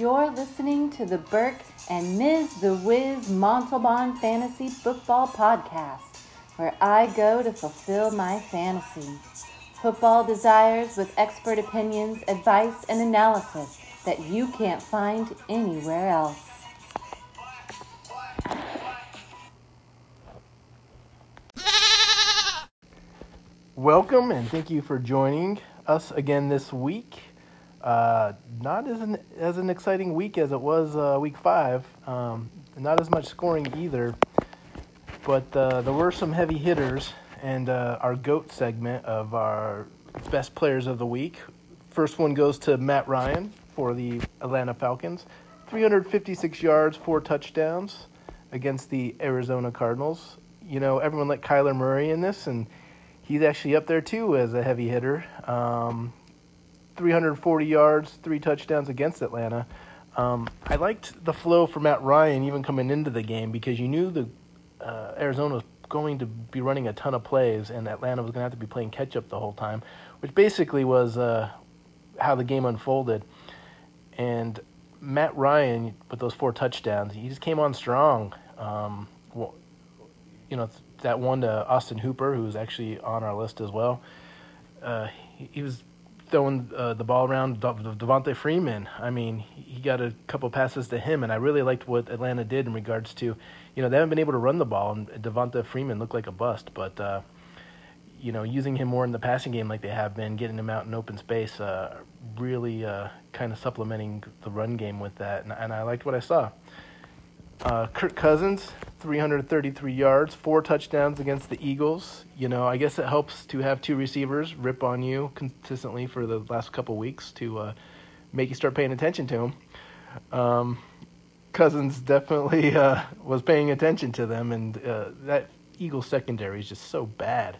You're listening to the Burke and Ms. The Wiz Montalban Fantasy Football Podcast, where I go to fulfill my fantasy. Football desires with expert opinions, advice, and analysis that you can't find anywhere else. Welcome and thank you for joining us again this week. Uh, not as an as an exciting week as it was uh, week five. Um, not as much scoring either, but uh, there were some heavy hitters. And uh, our goat segment of our best players of the week. First one goes to Matt Ryan for the Atlanta Falcons, 356 yards, four touchdowns against the Arizona Cardinals. You know, everyone let Kyler Murray in this, and he's actually up there too as a heavy hitter. Um, 340 yards, three touchdowns against Atlanta. Um, I liked the flow for Matt Ryan even coming into the game because you knew the uh, Arizona was going to be running a ton of plays and Atlanta was going to have to be playing catch up the whole time, which basically was uh, how the game unfolded. And Matt Ryan with those four touchdowns, he just came on strong. Um, well, you know that one to Austin Hooper, who was actually on our list as well. Uh, he, he was throwing uh, the ball around Devonta Freeman. I mean, he got a couple passes to him, and I really liked what Atlanta did in regards to, you know, they haven't been able to run the ball, and Devonta Freeman looked like a bust, but, uh, you know, using him more in the passing game like they have been, getting him out in open space, uh, really uh, kind of supplementing the run game with that, and, and I liked what I saw. Uh, Kirk Cousins, 333 yards, four touchdowns against the Eagles. You know, I guess it helps to have two receivers rip on you consistently for the last couple weeks to uh, make you start paying attention to them. Um, Cousins definitely uh, was paying attention to them, and uh, that Eagles secondary is just so bad,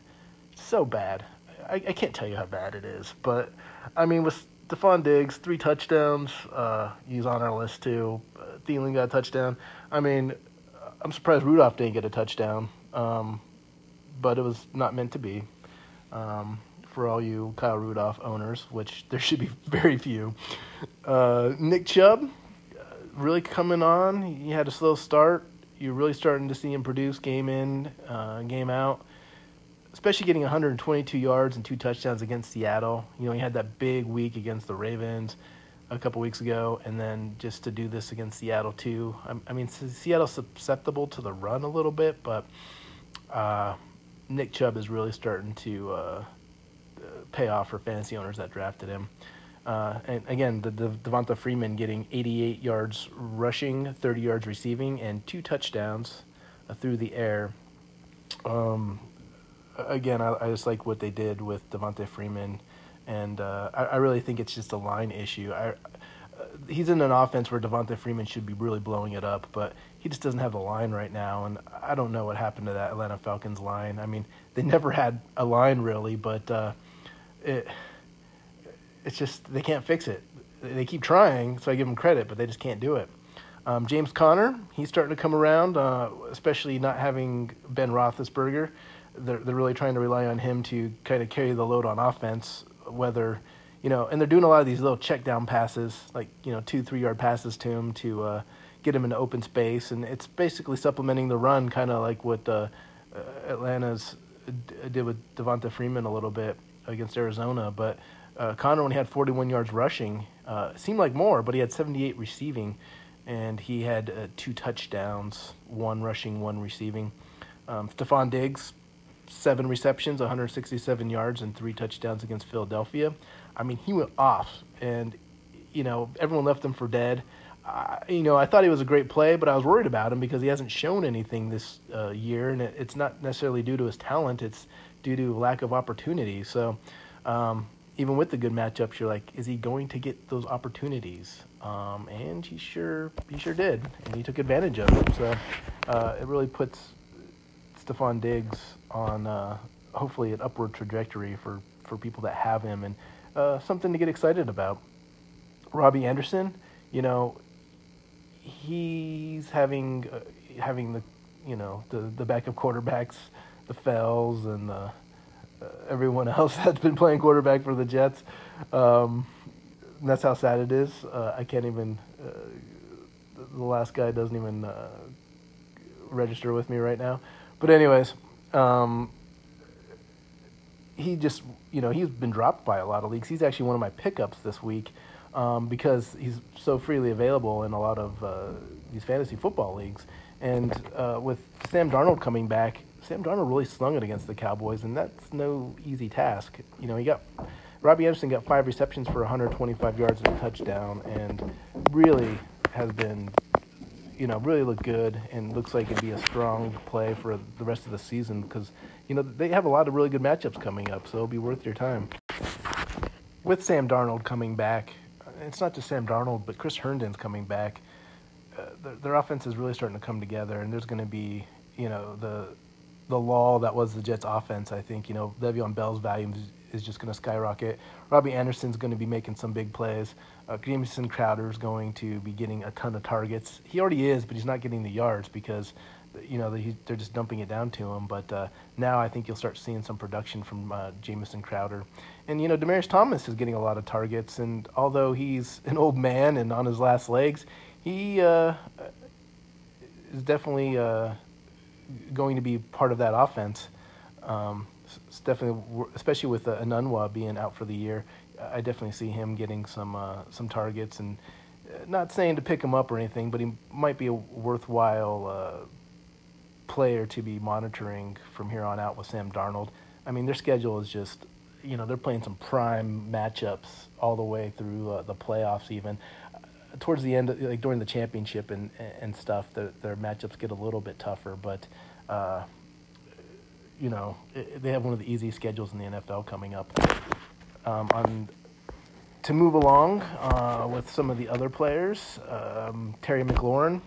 so bad. I, I, can't tell you how bad it is, but I mean, with Stefon Diggs, three touchdowns, uh, he's on our list too. Uh, Thielen got a touchdown. I mean, I'm surprised Rudolph didn't get a touchdown, um, but it was not meant to be. Um, for all you Kyle Rudolph owners, which there should be very few. Uh, Nick Chubb, uh, really coming on. He had a slow start. You're really starting to see him produce game in, uh, game out. Especially getting 122 yards and two touchdowns against Seattle. You know, he had that big week against the Ravens a couple weeks ago, and then just to do this against Seattle too. I, I mean, Seattle's susceptible to the run a little bit, but uh, Nick Chubb is really starting to uh, pay off for fantasy owners that drafted him. Uh, and again, the, the Devonta Freeman getting 88 yards rushing, 30 yards receiving, and two touchdowns uh, through the air. Um, again, I, I, just like what they did with Devonta Freeman and uh, I, I, really think it's just a line issue. I, uh, he's in an offense where Devonta Freeman should be really blowing it up, but he just doesn't have the line right now, and I don't know what happened to that Atlanta Falcons line. I mean, they never had a line really, but uh, it it's just they can't fix it. They keep trying, so I give them credit, but they just can't do it. Um, James Conner, he's starting to come around, uh, especially not having Ben Roethlisberger. They're, they're really trying to rely on him to kind of carry the load on offense whether you know, and they're doing a lot of these little check down passes, like you know, two three yard passes to him to uh, get him into open space, and it's basically supplementing the run, kind of like what uh, Atlanta's did with Devonta Freeman a little bit against Arizona. But uh, Conner only had 41 yards rushing, uh, seemed like more, but he had 78 receiving, and he had uh, two touchdowns, one rushing, one receiving. Um, Stefon Diggs seven receptions, 167 yards, and three touchdowns against Philadelphia. I mean, he went off, and you know everyone left him for dead. Uh, you know, I thought he was a great play, but I was worried about him because he hasn't shown anything this uh, year, and it, it's not necessarily due to his talent; it's due to lack of opportunity. So, um, even with the good matchups, you're like, is he going to get those opportunities? Um, and he sure he sure did, and he took advantage of it. So, uh, it really puts Stefon Diggs on uh, hopefully an upward trajectory for, for people that have him and uh, something to get excited about. Robbie Anderson, you know, he's having uh, having the you know the the backup quarterbacks, the Fells and the, uh, everyone else that's been playing quarterback for the Jets. Um, that's how sad it is. Uh, I can't even Uh, the last guy doesn't even register with me right now. But anyways, um, he just you know he's been dropped by a lot of leagues. He's actually one of my pickups this week um, because he's so freely available in a lot of uh, these fantasy football leagues. And uh, with Sam Darnold coming back, Sam Darnold really slung it against the Cowboys, and that's no easy task. You know, he got Robbie Anderson got five receptions for 125 yards and a touchdown, and really has been, you know, really looked good and looks like it'd be a strong play for the rest of the season because, you know, they have a lot of really good matchups coming up, so it'll be worth your time. With Sam Darnold coming back, it's not just Sam Darnold, but Chris Herndon's coming back. Uh, their, their offense is really starting to come together, and there's going to be, you know, the the law that was the Jets' offense. I think you know Le'Veon Bell's value is just going to skyrocket. Robbie Anderson's going to be making some big plays. Uh, Crowder is going to be getting a ton of targets. He already is, but he's not getting the yards because you know they're just dumping it down to him. But uh, now I think you'll start seeing some production from uh, Crowder, and you know Demaryius Thomas is getting a lot of targets. And although he's an old man and on his last legs, he uh, is definitely uh, going to be part of that offense. Um, definitely, especially with uh, Enunwa being out for the year, I definitely see him getting some uh, some targets. And uh, not saying to pick him up or anything, but he might be a worthwhile uh, player to be monitoring from here on out with Sam Darnold. I mean, their schedule is just, you know, they're playing some prime matchups all the way through uh, the playoffs, even towards the end, like during the championship and and stuff, the, their matchups get a little bit tougher. But uh, you know, they have one of the easiest schedules in the NFL coming up. Um, on to move along uh, with some of the other players, um, Terry McLaurin.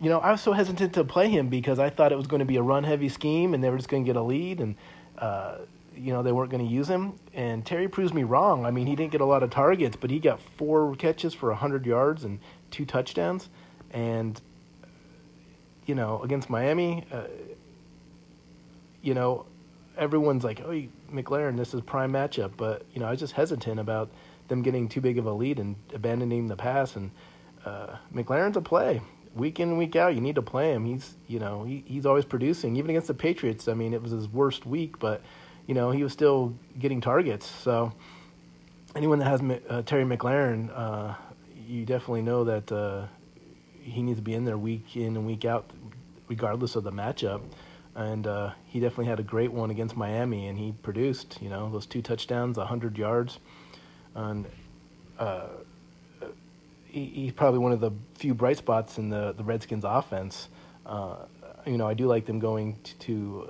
You know, I was so hesitant to play him because I thought it was going to be a run-heavy scheme and they were just going to get a lead and. Uh, you know they weren't going to use him and terry proves me wrong i mean he didn't get a lot of targets but he got four catches for 100 yards and two touchdowns and you know against miami uh, you know everyone's like oh mclaurin this is prime matchup but you know i was just hesitant about them getting too big of a lead and abandoning the pass and uh, mclaurin's a play week in week out you need to play him he's you know he, he's always producing even against the patriots i mean it was his worst week but you know, he was still getting targets. So anyone that has uh, Terry McLaurin, uh, you definitely know that uh, he needs to be in there week in and week out, regardless of the matchup. And uh, he definitely had a great one against Miami, and he produced, you know, those two touchdowns, 100 yards. And uh, he, he's probably one of the few bright spots in the, the Redskins offense. Uh, you know, I do like them going to, to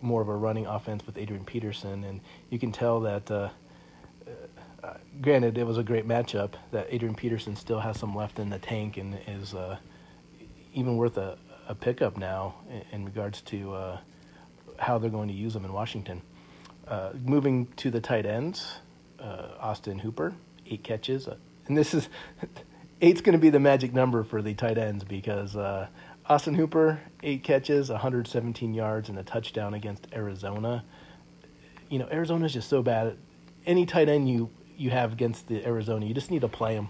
more of a running offense with Adrian Peterson, and you can tell that. Uh, uh, granted, it was a great matchup. That Adrian Peterson still has some left in the tank and is uh, even worth a, a pickup now in, in regards to uh, how they're going to use him in Washington. Uh, moving to the tight ends, uh, Austin Hooper, eight catches, and this is eight's going to be the magic number for the tight ends because Austin Hooper, eight catches, 117 yards, and a touchdown against Arizona. You know, Arizona is just so bad. Any tight end you, you have against the Arizona, you just need to play them.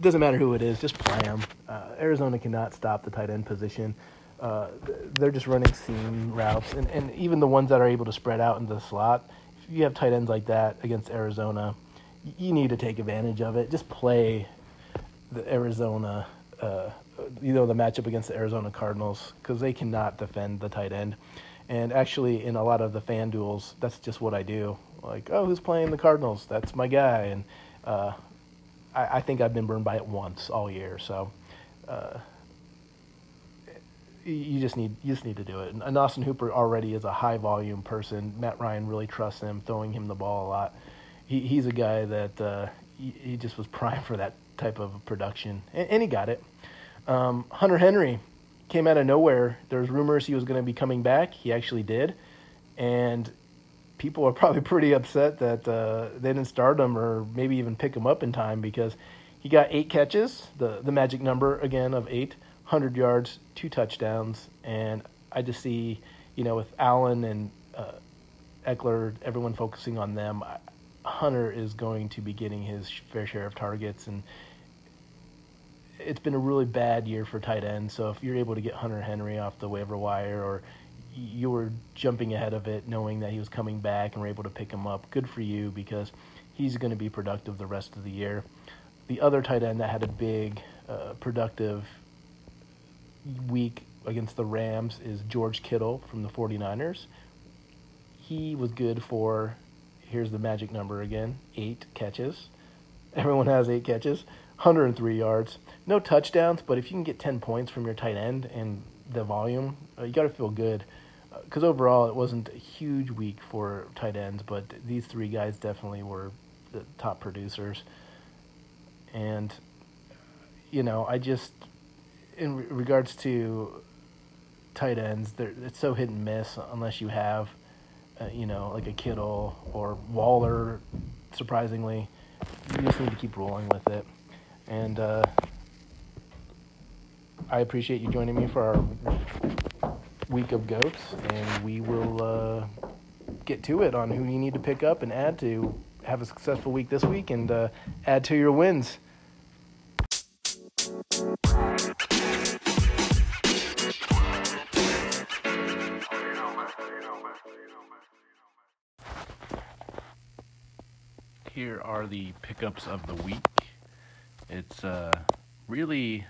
It doesn't matter who it is, just play them. Uh, Arizona cannot stop the tight end position. Uh, they're just running seam routes, and, and even the ones that are able to spread out into the slot. If you have tight ends like that against Arizona, you need to take advantage of it. Just play the Arizona uh, you know the matchup against the Arizona Cardinals because they cannot defend the tight end. And actually, in a lot of the FanDuels, that's just what I do. Like, oh, who's playing the Cardinals? That's my guy. And uh, I, I, think I've been burned by it once all year. So uh, you just need you just need to do it. And Austin Hooper already is a high volume person. Matt Ryan really trusts him, throwing him the ball a lot. He, he's a guy that uh, he, he, just was primed for that type of production, and, and he got it. Um, Hunter Henry came out of nowhere. There was rumors he was going to be coming back. He actually did, and people are probably pretty upset that uh, they didn't start him or maybe even pick him up in time because he got eight catches, the the magic number again of eight, hundred yards, two touchdowns, and I just see, you know, with Allen and uh, Ekeler, everyone focusing on them. Hunter is going to be getting his fair share of targets and it's been a really bad year for tight ends. So if you're able to get Hunter Henry off the waiver wire, or you were jumping ahead of it, knowing that he was coming back and were able to pick him up, good for you because he's going to be productive the rest of the year. The other tight end that had a big, uh, productive week against the Rams is George Kittle from the 49ers. He was good for, here's the magic number again, eight catches. Everyone has eight catches, 103 yards. No touchdowns, but if you can get 10 points from your tight end and the volume, uh, you got to feel good. Because overall, it wasn't a huge week for tight ends, but these three guys definitely were the top producers. And, you know, I just, in re- regards to tight ends, it's so hit and miss unless you have, uh, you know, like a Kittle or Waller, surprisingly. You just need to keep rolling with it. And uh, I appreciate you joining me for our week of goats, and we will uh, get to it on who you need to pick up and add to have a successful week this week and uh, add to your wins. Here are the pickups of the week. It's uh, really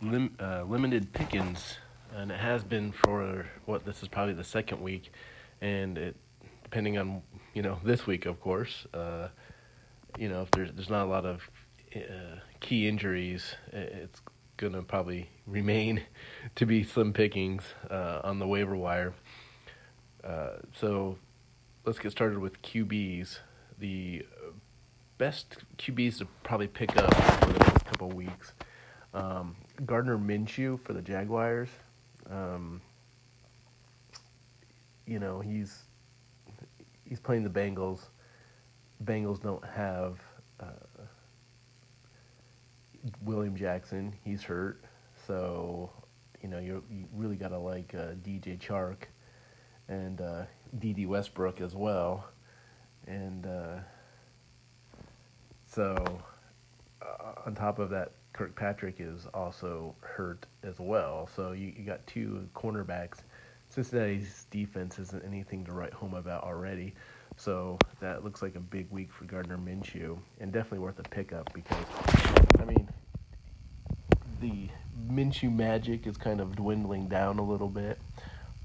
lim- uh, limited pickings, and it has been for what this is probably the second week, and it depending on you know this week, of course. Uh, you know, if there's there's not a lot of uh, key injuries, it's gonna probably remain to be slim pickings uh, on the waiver wire. Uh, so let's get started with QBs. The best QBs to probably pick up for the next couple weeks. Um, Gardner Minshew for the Jaguars. Um, you know he's he's playing the Bengals. Bengals don't have uh, William Jackson. He's hurt, so you know you really gotta like uh, DJ Chark and uh, Dede Westbrook as well, and uh, so uh, on top of that, Kirkpatrick is also hurt as well. So you, you got two cornerbacks Cincinnati's defense isn't anything to write home about already. So that looks like a big week for Gardner Minshew, and definitely worth a pickup because, I mean, the Minshew magic is kind of dwindling down a little bit,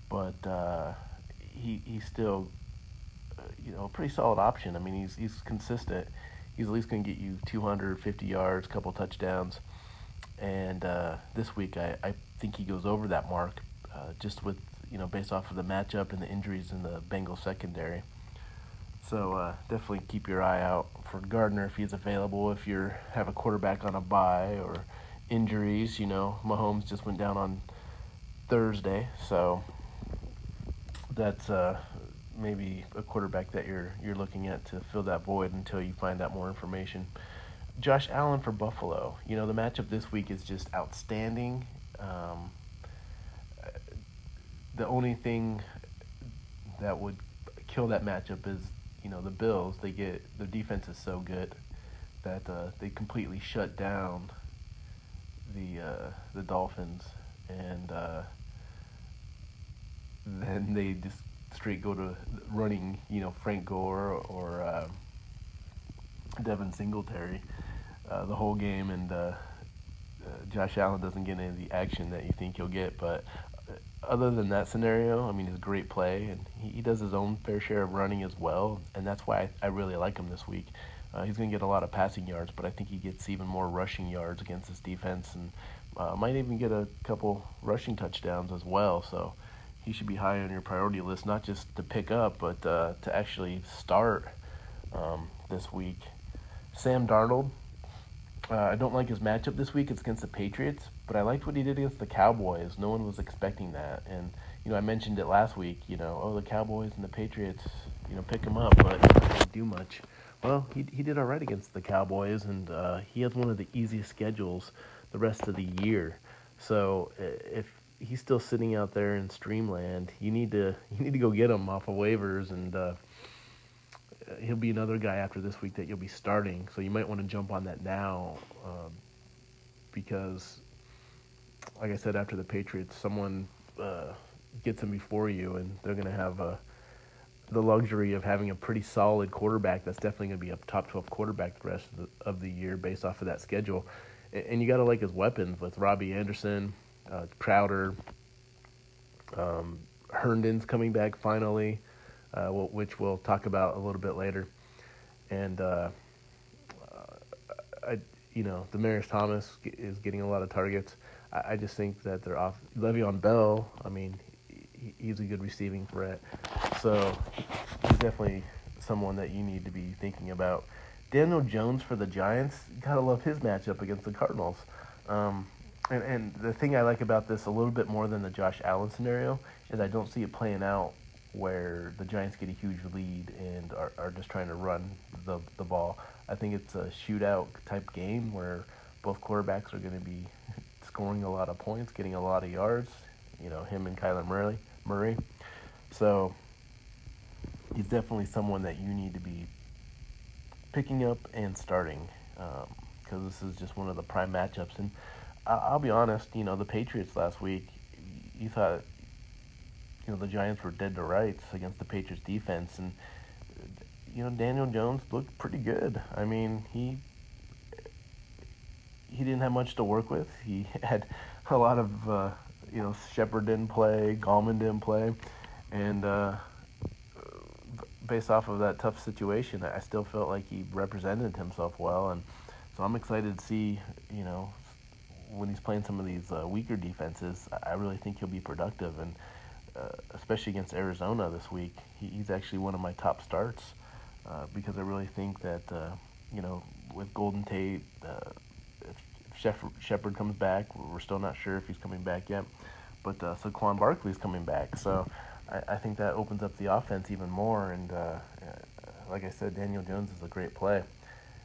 but uh, he he's still, uh, you know, a pretty solid option. I mean, he's he's consistent. He's at least going to get you 250 yards, a couple touchdowns, and uh, this week I, I think he goes over that mark, uh, just with you know, based off of the matchup and the injuries in the Bengals secondary. So uh, definitely keep your eye out for Gardner if he's available. If you have a quarterback on a bye or injuries, you know, Mahomes just went down on Thursday, so that's uh, maybe a quarterback that you're you're looking at to fill that void until you find out more information. Josh Allen for Buffalo. You know, the matchup this week is just outstanding. Um, the only thing that would kill that matchup is you know the Bills. They get their defense is so good that uh, they completely shut down the uh, the Dolphins, and uh, then they just straight go to running. You know Frank Gore or uh, Devin Singletary uh, the whole game, and uh, Josh Allen doesn't get any of the action that you think he'll get, but other than that scenario, I mean, he's a great play, and he, he does his own fair share of running as well, and that's why I, I really like him this week. Uh, he's going to get a lot of passing yards, but I think he gets even more rushing yards against this defense, and uh, might even get a couple rushing touchdowns as well. So he should be high on your priority list, not just to pick up, but uh, to actually start um, this week. Sam Darnold, uh, I don't like his matchup this week. It's against the Patriots, but I liked what he did against the Cowboys. No one was expecting that, and you know I mentioned it last week. You know, oh the Cowboys and the Patriots, you know, pick him up, but didn't do much. Well, he he did all right against the Cowboys, and uh, he has one of the easiest schedules the rest of the year. So if he's still sitting out there in Streamland, you need to you need to go get him off of waivers and. Uh, he'll be another guy after this week that you'll be starting. So you might want to jump on that now. Um, because, like I said, after the Patriots, someone uh, gets him before you, and they're going to have a the luxury of having a pretty solid quarterback that's definitely going to be a top 12 quarterback the rest of the, of the year based off of that schedule. And, and you got to like his weapons with Robbie Anderson, uh, Crowder, um, Herndon's coming back finally, uh, which we'll talk about a little bit later. And, uh, I, you know, Demaryius Thomas is getting a lot of targets. I, I just think that they're off. Le'Veon Bell, I mean, he's a good receiving threat. So he's definitely someone that you need to be thinking about. Daniel Jones for the Giants, gotta love his matchup against the Cardinals. Um, and, and the thing I like about this a little bit more than the Josh Allen scenario is I don't see it playing out where the Giants get a huge lead and are, are just trying to run the, the ball. I think it's a shootout type game where both quarterbacks are going to be scoring a lot of points, getting a lot of yards. You know, him and Kyler Murray. Murray. So he's definitely someone that you need to be picking up and starting because um, this is just one of the prime matchups. And I'll be honest, you know, the Patriots last week, you thought, you know, the Giants were dead to rights against the Patriots defense, and you know, Daniel Jones looked pretty good. I mean, he he didn't have much to work with. He had a lot of, uh, you know, Shepard didn't play, Gallman didn't play, and uh, based off of that tough situation, I still felt like he represented himself well, and so I'm excited to see, you know, when he's playing some of these uh, weaker defenses, I really think he'll be productive, and uh, especially against Arizona this week, he, he's actually one of my top starts uh, because I really think that uh, you know with Golden Tate, uh, if, if Shepard comes back, we're still not sure if he's coming back yet, but uh, Saquon Barkley's coming back, so I, I think that opens up the offense even more. And uh, like I said, Daniel Jones is a great play,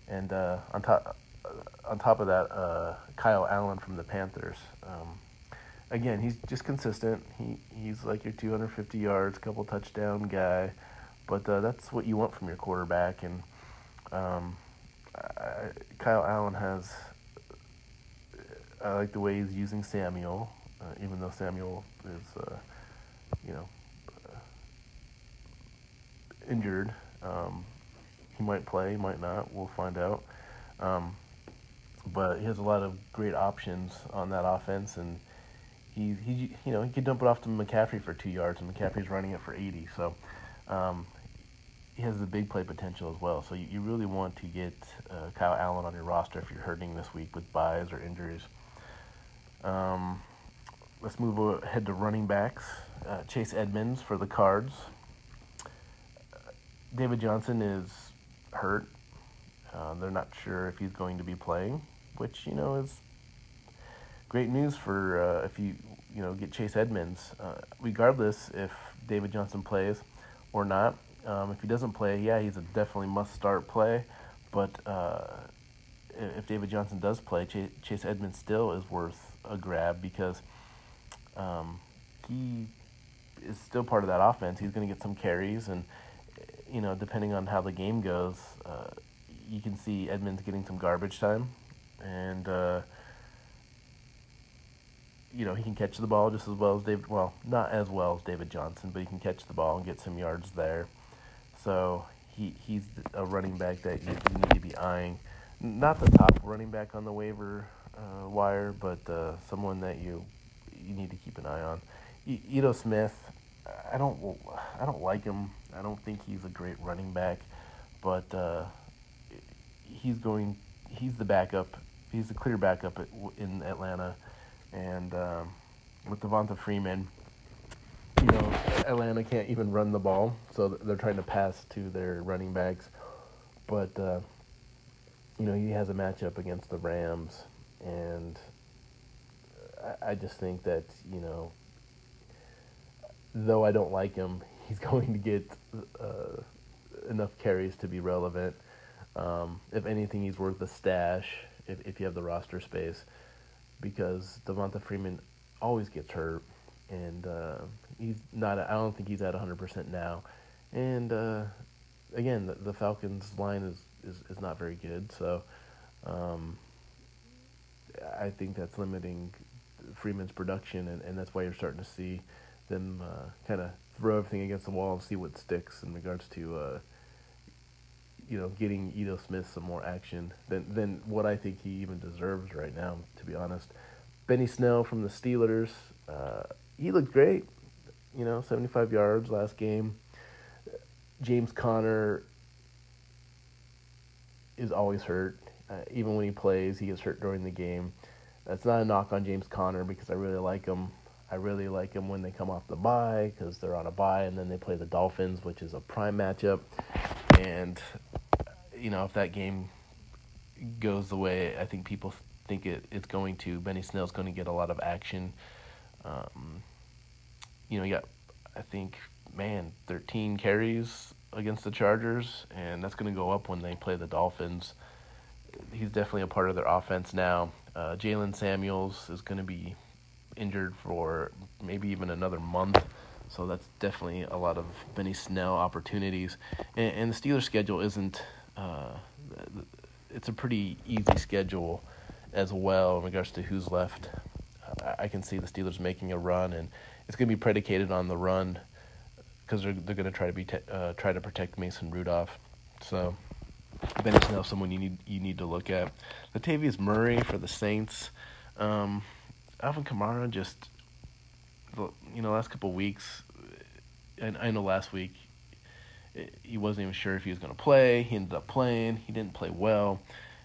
and on top on top of that, uh, Kyle Allen from the Panthers. Um, again, he's just consistent. He he's like your 250 yards, couple touchdown guy. But uh, that's what you want from your quarterback. And um, I, Kyle Allen has, I like the way he's using Samuel, uh, even though Samuel is, uh, you know, uh, injured. Um, he might play, might not. We'll find out. Um, but he has a lot of great options on that offense, and he he you know he could dump it off to McCaffrey for two yards, and McCaffrey's running it for eighty. So um, he has the big play potential as well. So you, you really want to get uh, Kyle Allen on your roster if you're hurting this week with byes or injuries. Um, let's move ahead to running backs. Uh, Chase Edmonds for the Cards. David Johnson is hurt. Uh, they're not sure if he's going to be playing, which you know is great news for uh, if you you know get Chase Edmonds. Uh, regardless if David Johnson plays or not, um, if he doesn't play, yeah, he's a definitely must start play. But uh, if David Johnson does play, Chase, Chase Edmonds still is worth a grab because um, he is still part of that offense. He's going to get some carries, and you know, depending on how the game goes, uh, you can see Edmonds getting some garbage time, and uh, you know he can catch the ball just as well as David. Well, not as well as David Johnson, but he can catch the ball and get some yards there. So he he's a running back that you, need to be eyeing. Not the top running back on the waiver uh, wire, but uh, someone that you you need to keep an eye on. Ito Smith, I don't I don't like him. I don't think he's a great running back, but uh, he's going. He's the backup. He's the clear backup at, in Atlanta, and um, with Devonta Freeman you know, Atlanta can't even run the ball, so they're trying to pass to their running backs. But uh, you know, he has a matchup against the Rams, and I, I just think that you know, though I don't like him, he's going to get uh, enough carries to be relevant. Um, if anything, he's worth a stash if if you have the roster space, because Devonta Freeman always gets hurt, and uh, he's not. I don't think he's at 100% now. And uh, again, the, the, Falcons line is, is, is not very good. So um, I think that's limiting Freeman's production, and, and that's why you're starting to see them uh, kind of throw everything against the wall and see what sticks in regards to uh, you know getting Ito Smith some more action than than what I think he even deserves right now. To be honest, Benny Snell from the Steelers, uh, he looked great. You know, 75 yards last game. James Conner is always hurt. Uh, even when he plays, he gets hurt during the game. That's not a knock on James Conner because I really like him. I really like him when they come off the bye because they're on a bye and then they play the Dolphins, which is a prime matchup. And you know, if that game goes the way I think people think it, it's going to, Benny Snell's going to get a lot of action. Um, you know, you got, I think, man, 13 carries against the Chargers, and that's going to go up when they play the Dolphins. He's definitely a part of their offense now. Uh, Jaylen Samuels is going to be injured for maybe even another month. So that's definitely a lot of Benny Snell opportunities. And, and the Steelers' schedule isn't, uh, it's a pretty easy schedule as well in regards to who's left. I can see the Steelers making a run, and it's going to be predicated on the run because they're they're going to try to be te- uh, try to protect Mason Rudolph. So Benny Snell, someone you need you need to look at. Latavius Murray for the Saints. Um, Alvin Kamara just, you know, last couple weeks. And I know last week he wasn't even sure if he was going to play. He ended up playing. He didn't play well,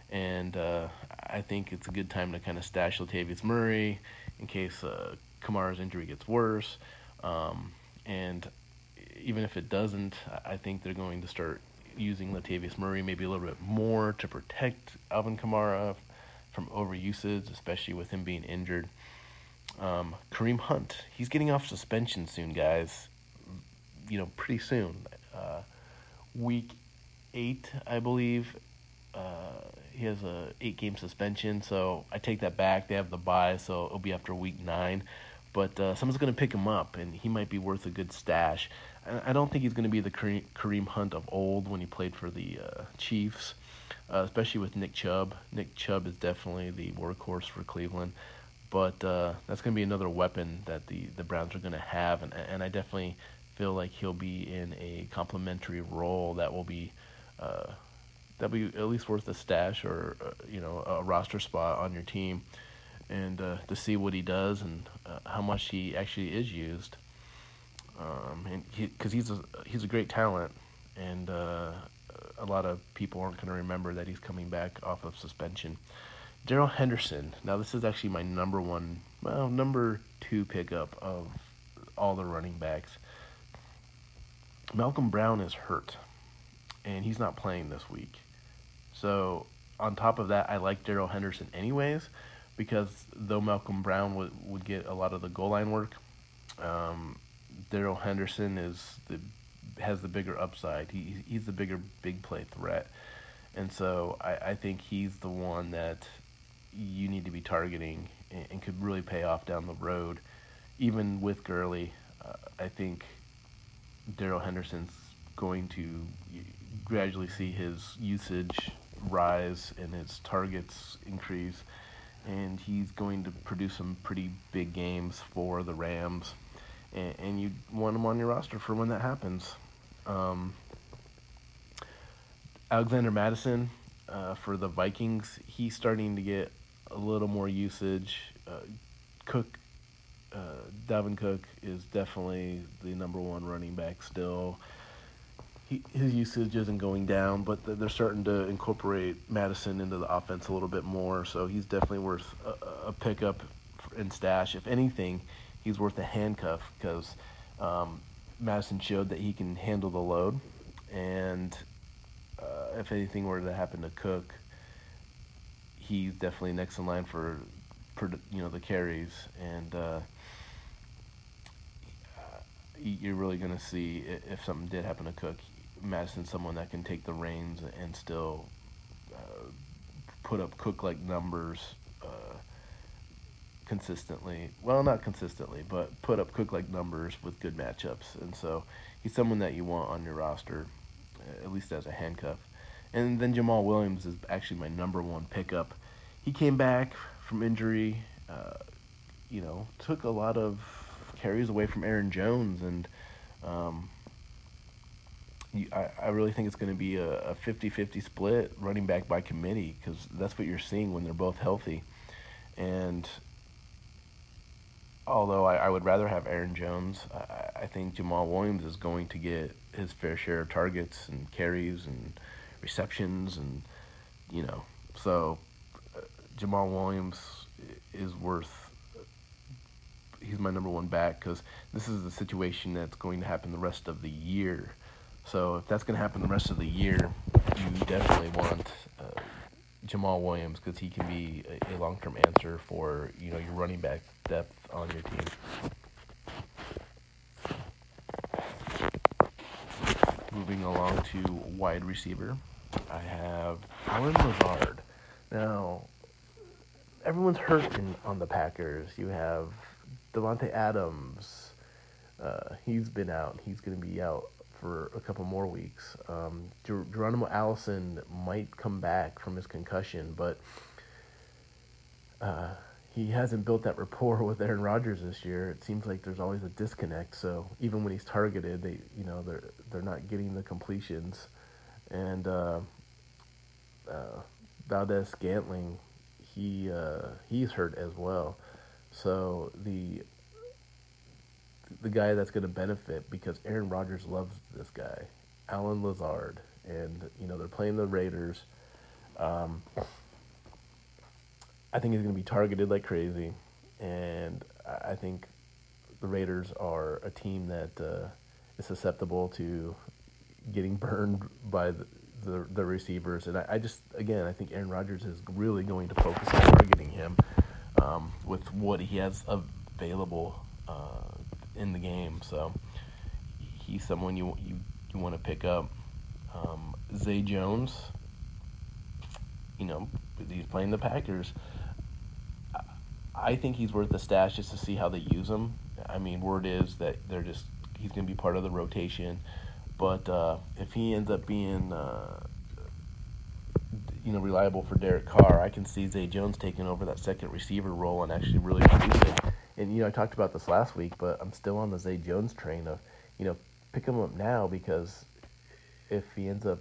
and uh, I think it's a good time to kind of stash Latavius Murray in case uh, Kamara's injury gets worse. Um, and even if it doesn't, I think they're going to start using Latavius Murray maybe a little bit more to protect Alvin Kamara from overusage, especially with him being injured. Um, Kareem Hunt, he's getting off suspension soon, guys. You know, pretty soon. Uh, week eight, I believe. Uh, he has a eight game suspension, so I take that back. They have the bye, so it'll be after week nine. But uh, someone's going to pick him up, and he might be worth a good stash. I don't think he's going to be the Kareem Hunt of old when he played for the uh, Chiefs, uh, especially with Nick Chubb. Nick Chubb is definitely the workhorse for Cleveland, but uh, that's going to be another weapon that the, the Browns are going to have, and, and I definitely feel like he'll be in a complementary role that will be uh, that will be at least worth a stash or uh, you know a roster spot on your team, and uh, to see what he does and how much he actually is used um, and because he, he's a he's a great talent, and uh, a lot of people aren't going to remember that he's coming back off of suspension. Darrell Henderson. Now this is actually my number one, well, number two pickup of all the running backs. Malcolm Brown is hurt, and he's not playing this week. So on top of that, I like Darrell Henderson anyways, because though Malcolm Brown would would get a lot of the goal line work. Um, Darrell Henderson is the has the bigger upside. He he's the bigger big play threat, and so I, I think he's the one that you need to be targeting and, and could really pay off down the road. Even with Gurley, uh, I think Darrell Henderson's going to gradually see his usage rise and his targets increase, and he's going to produce some pretty big games for the Rams and, and you want him on your roster for when that happens. Um, Alexander Mattison uh, for the Vikings, he's starting to get a little more usage. Uh, Cook, uh, Cook is definitely the number one running back still. He, his usage isn't going down, but they're starting to incorporate Mattison into the offense a little bit more. So he's definitely worth a, a pickup and stash. If anything, he's worth a handcuff because um, Mattison showed that he can handle the load, and uh, if anything were to happen to Cook, he's definitely next in line for, for you know the carries, and uh, you're really going to see if something did happen to Cook, Mattison, someone that can take the reins and still uh, put up Cook like numbers consistently. Well, not consistently, but put up Cook like numbers with good matchups. And so he's someone that you want on your roster, uh, at least as a handcuff. And then Jamaal Williams is actually my number one pickup. He came back from injury. Uh, you know, took a lot of carries away from Aaron Jones, and um, I, I really think it's going to be a, a 50-50 split running back by committee because that's what you're seeing when they're both healthy. And although I, I would rather have Aaron Jones, I, I think Jamaal Williams is going to get his fair share of targets and carries and receptions and you know so uh, Jamaal Williams is worth he's my number one back because this is the situation that's going to happen the rest of the year. So if that's going to happen the rest of the year, you definitely want uh, Jamaal Williams because he can be a, a long-term answer for you know your running back depth on your team. Moving along to wide receiver, I have Allen Lazard. Now, everyone's hurt in, on the Packers. You have Davante Adams, uh, he's been out. He's going to be out for a couple more weeks. Um, Ger- Geronimo Allison might come back from his concussion, but uh, he hasn't built that rapport with Aaron Rodgers this year. It seems like there's always a disconnect. So even when he's targeted, they you know they're they're not getting the completions, and uh, uh, Valdes Scantling, he uh, he's hurt as well. So the the guy that's going to benefit because Aaron Rodgers loves this guy, Allen Lazard, and you know they're playing the Raiders. Um, I think he's going to be targeted like crazy, and I think the Raiders are a team that uh, is susceptible to getting burned by the, the, the receivers. And I, I, just, again, I think Aaron Rodgers is really going to focus on targeting him um, with what he has available uh, in the game. So he's someone you you, you want to pick up. Um, Zay Jones, you know, he's playing the Packers. I think he's worth the stash just to see how they use him. I mean, word is that they're just he's going to be part of the rotation. But uh, if he ends up being uh, you know reliable for Derek Carr, I can see Zay Jones taking over that second receiver role and actually really producing. And you know, I talked about this last week, but I'm still on the Zay Jones train of you know pick him up now because if he ends up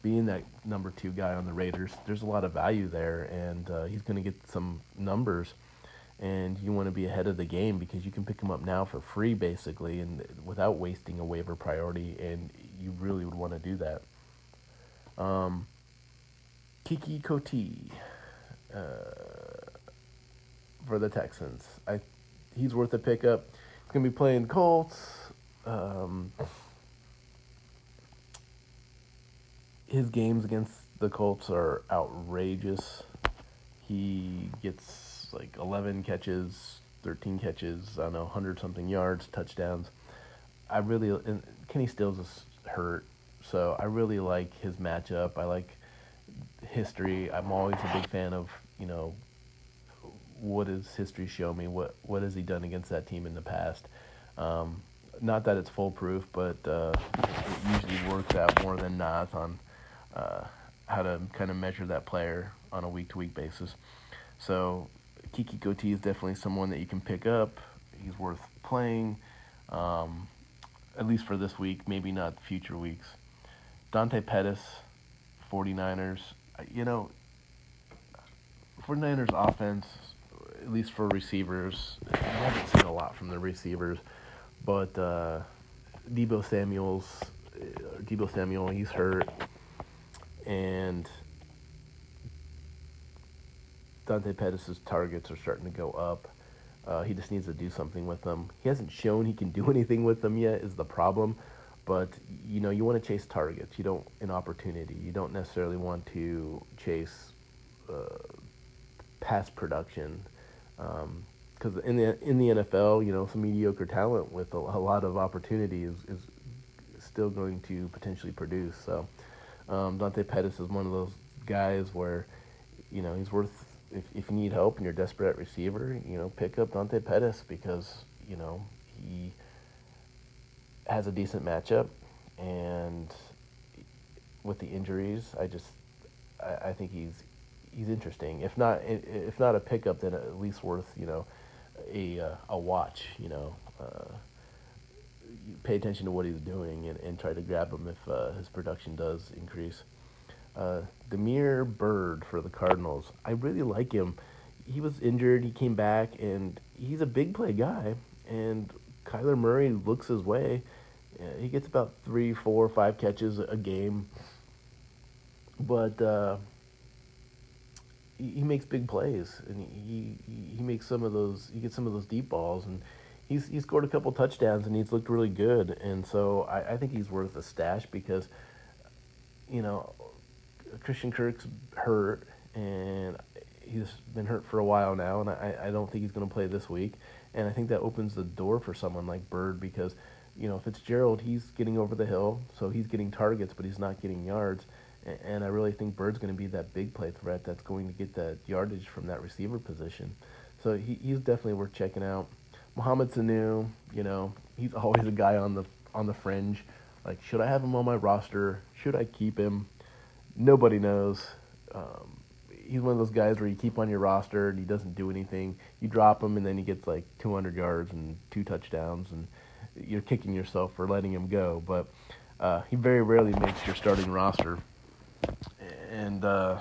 being that number two guy on the Raiders, there's a lot of value there, and uh, he's going to get some numbers. And you want to be ahead of the game because you can pick him up now for free, basically, and without wasting a waiver priority. And you really would want to do that. Um, Keke Coutee uh, for the Texans. I he's worth a pickup. He's gonna be playing Colts. Um, his games against the Colts are outrageous. He gets like 11 catches, 13 catches, I don't know, 100 something yards, touchdowns. I really, and Kenny Stills is hurt. So I really like his matchup. I like history. I'm always a big fan of you know what does history show me? What what has he done against that team in the past? Um, not that it's foolproof, but uh, it usually works out more than not on uh, how to kind of measure that player on a week to week basis. So Keke Coutee is definitely someone that you can pick up. He's worth playing, um, at least for this week, maybe not future weeks. Dante Pettis, 49ers. You know, 49ers offense, at least for receivers, I haven't seen a lot from the receivers, but uh, Deebo Samuel's, uh, Deebo Samuel, he's hurt, and Dante Pettis' targets are starting to go up. Uh, he just needs to do something with them. He hasn't shown he can do anything with them yet. Is the problem? But you know you want to chase targets. You don't an opportunity. You don't necessarily want to chase uh, past production because um, in the in the NFL, you know, some mediocre talent with a, a lot of opportunity is, is still going to potentially produce. So um, Dante Pettis is one of those guys where you know he's worth. If, if you need help and you're desperate at receiver, you know, pick up Dante Pettis because you know he has a decent matchup, and with the injuries, I just I, I think he's he's interesting. If not if not a pickup, then at least worth you know a uh, a watch. You know, uh, pay attention to what he's doing and, and try to grab him if uh, his production does increase. Uh, Damiere Byrd for the Cardinals. I really like him. He was injured. He came back, and he's a big play guy. And Kyler Murray looks his way. He gets about three, four, five catches a game. But uh, he, he makes big plays, and he, he he makes some of those. He gets some of those deep balls, and he's he scored a couple touchdowns, and he's looked really good. And so I, I think he's worth a stash because, you know, Christian Kirk's hurt, and he's been hurt for a while now, and I, I don't think he's going to play this week. And I think that opens the door for someone like Byrd because, you know, Fitzgerald, he's getting over the hill, so he's getting targets, but he's not getting yards. And I really think Byrd's going to be that big play threat that's going to get that yardage from that receiver position. So he, he's definitely worth checking out. Mohamed Sanu, you know, he's always a guy on the on the fringe. Like, should I have him on my roster? Should I keep him? Nobody knows. Um, he's one of those guys where you keep on your roster and he doesn't do anything. You drop him and then he gets like 200 yards and two touchdowns, and you're kicking yourself for letting him go. But uh, he very rarely makes your starting roster. And uh,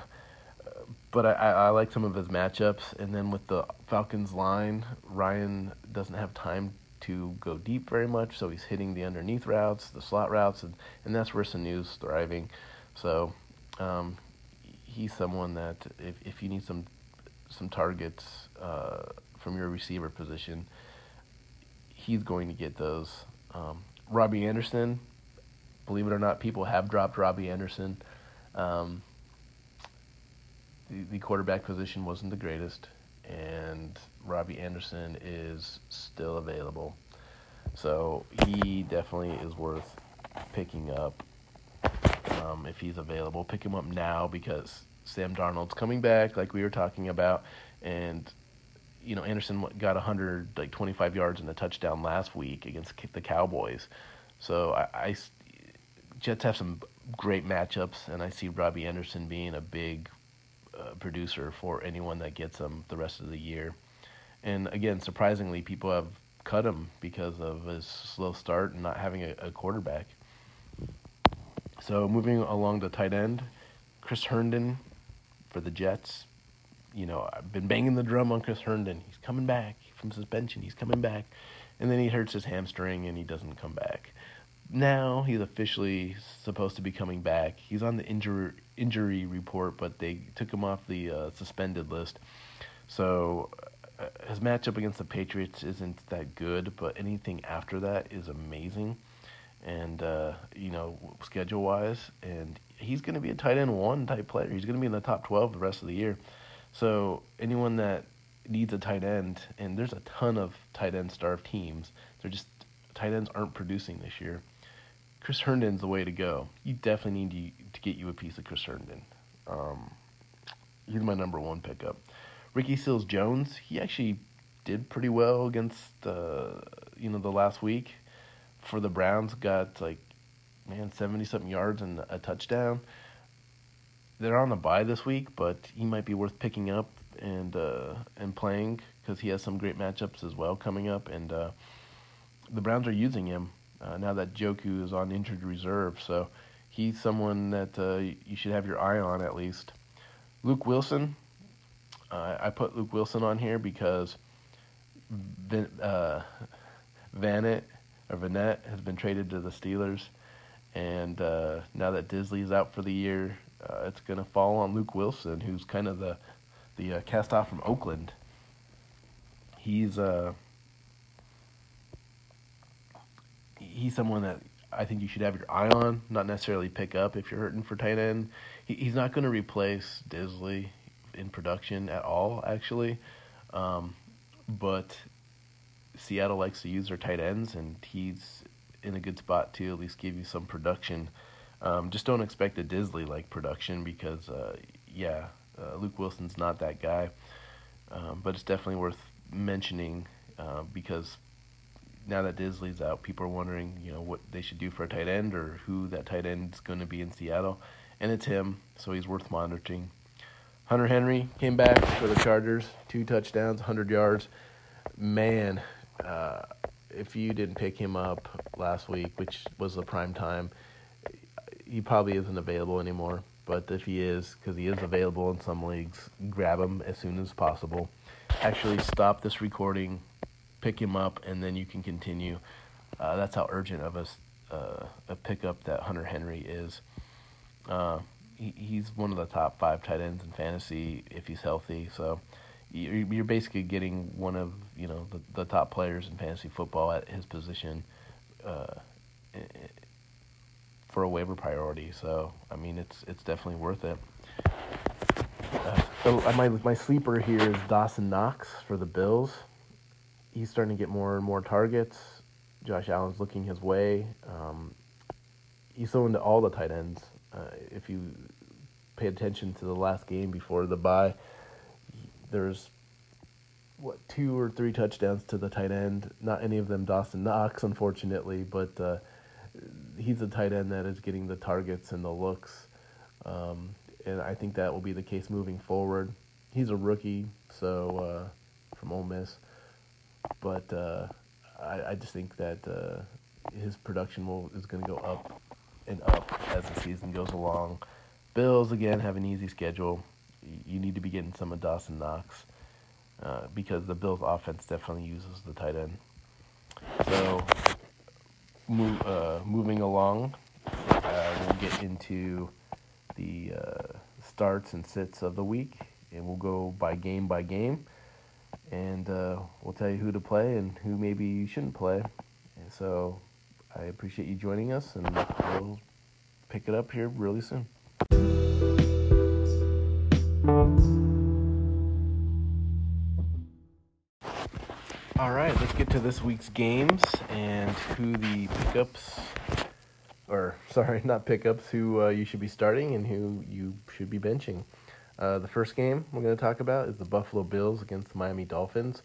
but I, I like some of his matchups. And then with the Falcons line, Ryan doesn't have time to go deep very much, so he's hitting the underneath routes, the slot routes, and, and that's where Sanu's thriving. So um, he's someone that if, if you need some some targets uh, from your receiver position, he's going to get those. Um, Robbie Anderson, believe it or not, people have dropped Robbie Anderson. Um, the, the quarterback position wasn't the greatest, and Robbie Anderson is still available. So he definitely is worth picking up um, if he's available. Pick him up now because Sam Darnold's coming back, like we were talking about, and you know Anderson got 100 like 25 yards and a touchdown last week against the Cowboys. So I, I Jets have some great matchups, and I see Robbie Anderson being a big uh, producer for anyone that gets him the rest of the year. And again, surprisingly, people have cut him because of his slow start and not having a, a quarterback. So moving along to tight end, Chris Herndon for the Jets. You know, I've been banging the drum on Chris Herndon. He's coming back from suspension. He's coming back. And then he hurts his hamstring and he doesn't come back. Now he's officially supposed to be coming back. He's on the injury injury report, but they took him off the uh, suspended list. So uh, his matchup against the Patriots isn't that good, but anything after that is amazing and uh, you know schedule wise, and he's going to be a tight end one type player. He's going to be in the top twelve the rest of the year. So anyone that needs a tight end, and there's a ton of tight end starved teams. They're just tight ends aren't producing this year. Chris Herndon's the way to go. You definitely need to, to get you a piece of Chris Herndon. Um, he's my number one pickup. Ricky Seals Jones, he actually did pretty well against uh, you know the last week for the Browns got like man seventy something yards and a touchdown. They're on the bye this week, but he might be worth picking up and uh, and playing because he has some great matchups as well coming up. And uh, the Browns are using him uh, now that Njoku is on injured reserve, so he's someone that uh, you should have your eye on at least. Luke Wilson, I put Luke Wilson on here because Van, uh, Vannett or Vannett has been traded to the Steelers, and uh, now that Dissly's out for the year, uh, it's going to fall on Luke Wilson, who's kind of the the uh, cast off from Oakland. He's uh he's someone that I think you should have your eye on, not necessarily pick up if you're hurting for tight end. He, he's not going to replace Dissly in production at all, actually. Um, but Seattle likes to use their tight ends, and he's in a good spot to at least give you some production. Um, just don't expect a Dissly like production because, uh, yeah, uh, Luke Wilson's not that guy. Um, but it's definitely worth mentioning uh, because now that Dissly's out, people are wondering, you know, what they should do for a tight end or who that tight end is going to be in Seattle, and it's him, so he's worth monitoring. Hunter Henry came back for the Chargers, two touchdowns, 100 yards. Man, uh, if you didn't pick him up last week, which was the prime time, he probably isn't available anymore. But if he is, because he is available in some leagues, grab him as soon as possible. Actually, stop this recording, pick him up, and then you can continue. Uh, that's how urgent of a, uh, a pickup that Hunter Henry is. Uh, he, he's one of the top five tight ends in fantasy if he's healthy. So you're, you're basically getting one of you know the, the top players in fantasy football at his position uh, for a waiver priority. So I mean, it's it's definitely worth it. Uh, so my my sleeper here is Dawson Knox for the Bills. He's starting to get more and more targets. Josh Allen's looking his way. Um, he's so into all the tight ends. Uh, if you pay attention to the last game before the bye, there's what two or three touchdowns to the tight end. Not any of them Dawson Knox, unfortunately, but uh, he's a tight end that is getting the targets and the looks, um, and I think that will be the case moving forward. He's a rookie, so uh, from Ole Miss, but uh, I, I, just think that uh, his production will is going to go up and up as the season goes along. Bills again have an easy schedule. You need to be getting some of Dawson Knox uh, because the Bills' offense definitely uses the tight end. So, move, uh, moving along, uh, we'll get into the uh, starts and sits of the week, and we'll go by game by game, and uh, we'll tell you who to play and who maybe you shouldn't play. And so, I appreciate you joining us, and we'll pick it up here really soon. To this week's games and who the pickups, or sorry, not pickups, who uh, you should be starting and who you should be benching. Uh, the first game we're going to talk about is the Buffalo Bills against the Miami Dolphins.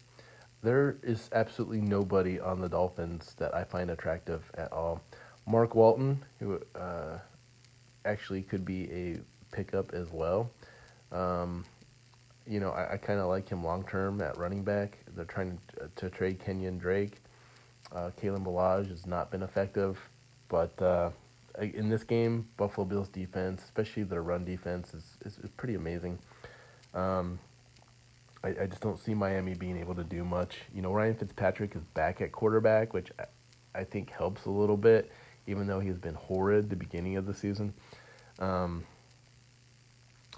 There is absolutely nobody on the Dolphins that I find attractive at all. Mark Walton, who uh, actually could be a pickup as well. Um, you know, I, I kind of like him long term at running back. They're trying to, to trade Kenyan Drake. Uh, Kalen Ballage has not been effective, but uh, in this game, Buffalo Bills defense, especially their run defense, is is, is pretty amazing. Um, I, I just don't see Miami being able to do much. You know, Ryan Fitzpatrick is back at quarterback, which I, I think helps a little bit, even though he's been horrid the beginning of the season. Um,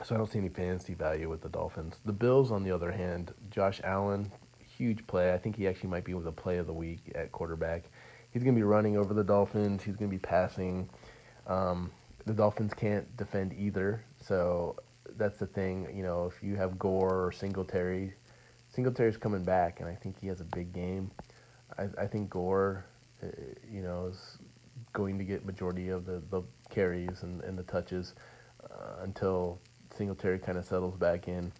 so I don't see any fantasy value with the Dolphins. The Bills, on the other hand, Josh Allen, huge play. I think he actually might be with the play of the week at quarterback. He's going to be running over the Dolphins. He's going to be passing. Um, the Dolphins can't defend either, so that's the thing. You know, if you have Gore or Singletary, Singletary's coming back, and I think he has a big game. I, I think Gore, uh, you know, is going to get majority of the, the carries and, and the touches uh, until Singletary kind of settles back in.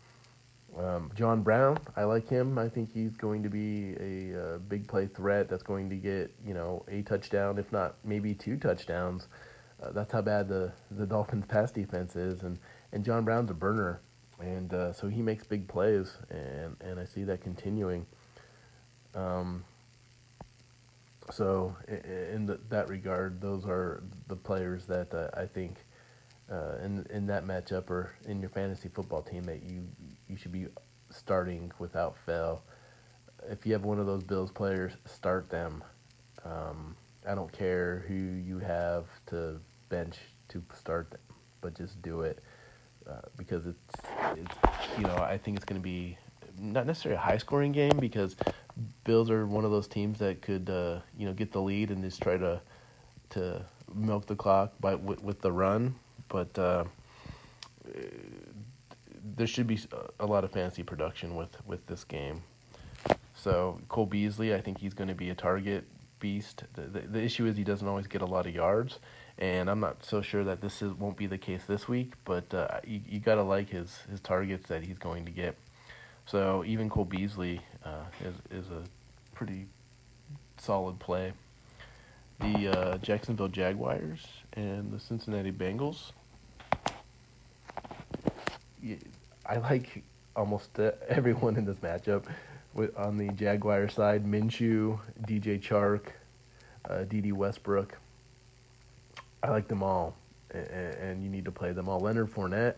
Um, John Brown, I like him. I think he's going to be a, a, uh, big play threat that's going to get you know a touchdown, if not maybe two touchdowns. Uh, that's how bad the the Dolphins' pass defense is, and and John Brown's a burner, and uh, so he makes big plays, and and I see that continuing. Um, so in the, that regard, those are the players that uh, I think uh, in in that matchup or in your fantasy football team that you you should be starting without fail. If you have one of those Bills players, start them. Um, I don't care who you have to bench to start them, but just do it uh, because it's it's you know I think it's going to be not necessarily a high scoring game because Bills are one of those teams that could uh, you know get the lead and just try to to milk the clock by with, with the run but uh, there should be a lot of fantasy production with, with this game. So Cole Beasley, I think he's going to be a target beast. The, the, the, issue is he doesn't always get a lot of yards, and I'm not so sure that this is, won't be the case this week. But uh, you you got to like his his targets that he's going to get. So even Cole Beasley uh, is is a pretty solid play. The uh, Jacksonville Jaguars and the Cincinnati Bengals. I like almost uh, everyone in this matchup. With, on the Jaguar side, Minshew, DJ Chark, uh, Dede Westbrook. I like them all, and, and you need to play them all. Leonard Fournette,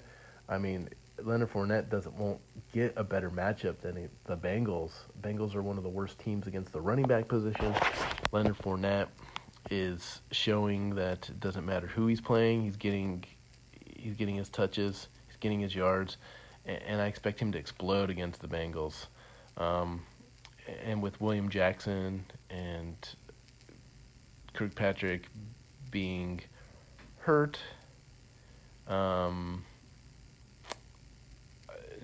I mean, Leonard Fournette doesn't won't get a better matchup than the Bengals. Bengals are one of the worst teams against the running back position. Leonard Fournette is showing that it doesn't matter who he's playing, he's getting he's getting his touches, he's getting his yards, and, I expect him to explode against the Bengals. Um, and with William Jackson and Kirkpatrick being hurt, um,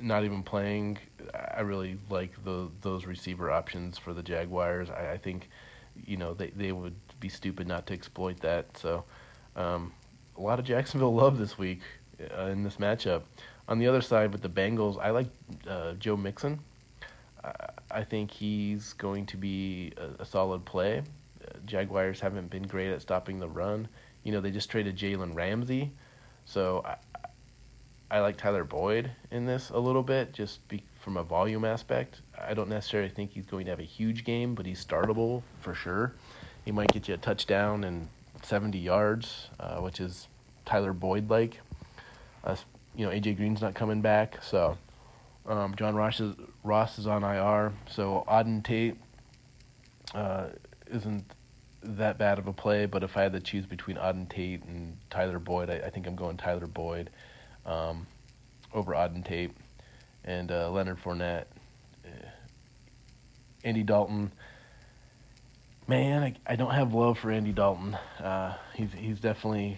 not even playing, I really like the those receiver options for the Jaguars. I, I think, you know, they they would be stupid not to exploit that. So, um, a lot of Jacksonville love this week uh, in this matchup. On the other side, with the Bengals, I like uh, Joe Mixon. I think he's going to be a, a solid play. Uh, Jaguars haven't been great at stopping the run. You know, they just traded Jalen Ramsey, so I, I like Tyler Boyd in this a little bit, just be, from a volume aspect. I don't necessarily think he's going to have a huge game, but he's startable for sure. He might get you a touchdown and 70 yards, uh, which is Tyler Boyd like. Uh, you know, AJ Green's not coming back, so um, John Ross is, Ross is on IR, so Auden Tate uh, isn't that bad of a play. But if I had to choose between Auden Tate and Tyler Boyd, I, I think I'm going Tyler Boyd um, over Auden Tate and uh, Leonard Fournette. Uh, Andy Dalton, man, I, I don't have love for Andy Dalton. Uh, he's he's definitely,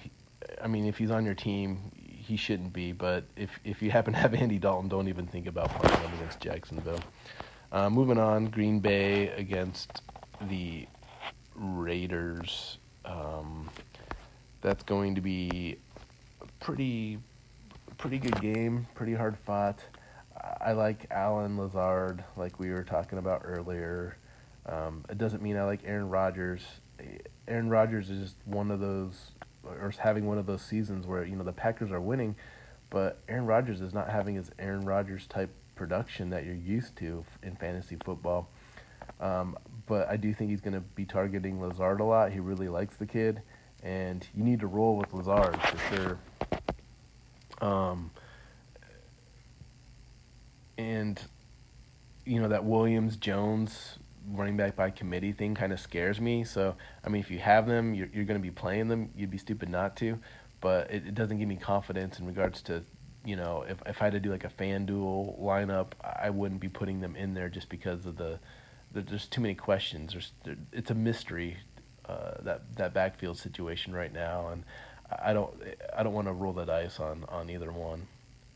I mean, if he's on your team, he shouldn't be. But if if you happen to have Andy Dalton, don't even think about playing him against Jacksonville. Uh, moving on, Green Bay against the Raiders. Um, that's going to be a pretty pretty good game, pretty hard fought. I like Allen Lazard, like we were talking about earlier. Um, it doesn't mean I like Aaron Rodgers. Aaron Rodgers is just one of those or having one of those seasons where you know the Packers are winning, but Aaron Rodgers is not having his Aaron Rodgers type production that you're used to in fantasy football. Um, but I do think he's going to be targeting Lazard a lot. He really likes the kid, and you need to roll with Lazard for sure. Um, and you know that Williams Jones running back by committee thing kind of scares me. So, I mean, if you have them, you're, you're going to be playing them. You'd be stupid not to. But it, it doesn't give me confidence in regards to, you know, if, if I had to do like a FanDuel lineup, I wouldn't be putting them in there just because of the, the there's too many questions. There's, there, it's a mystery, uh, that, that backfield situation right now. And I don't, I don't want to roll the dice on, on either one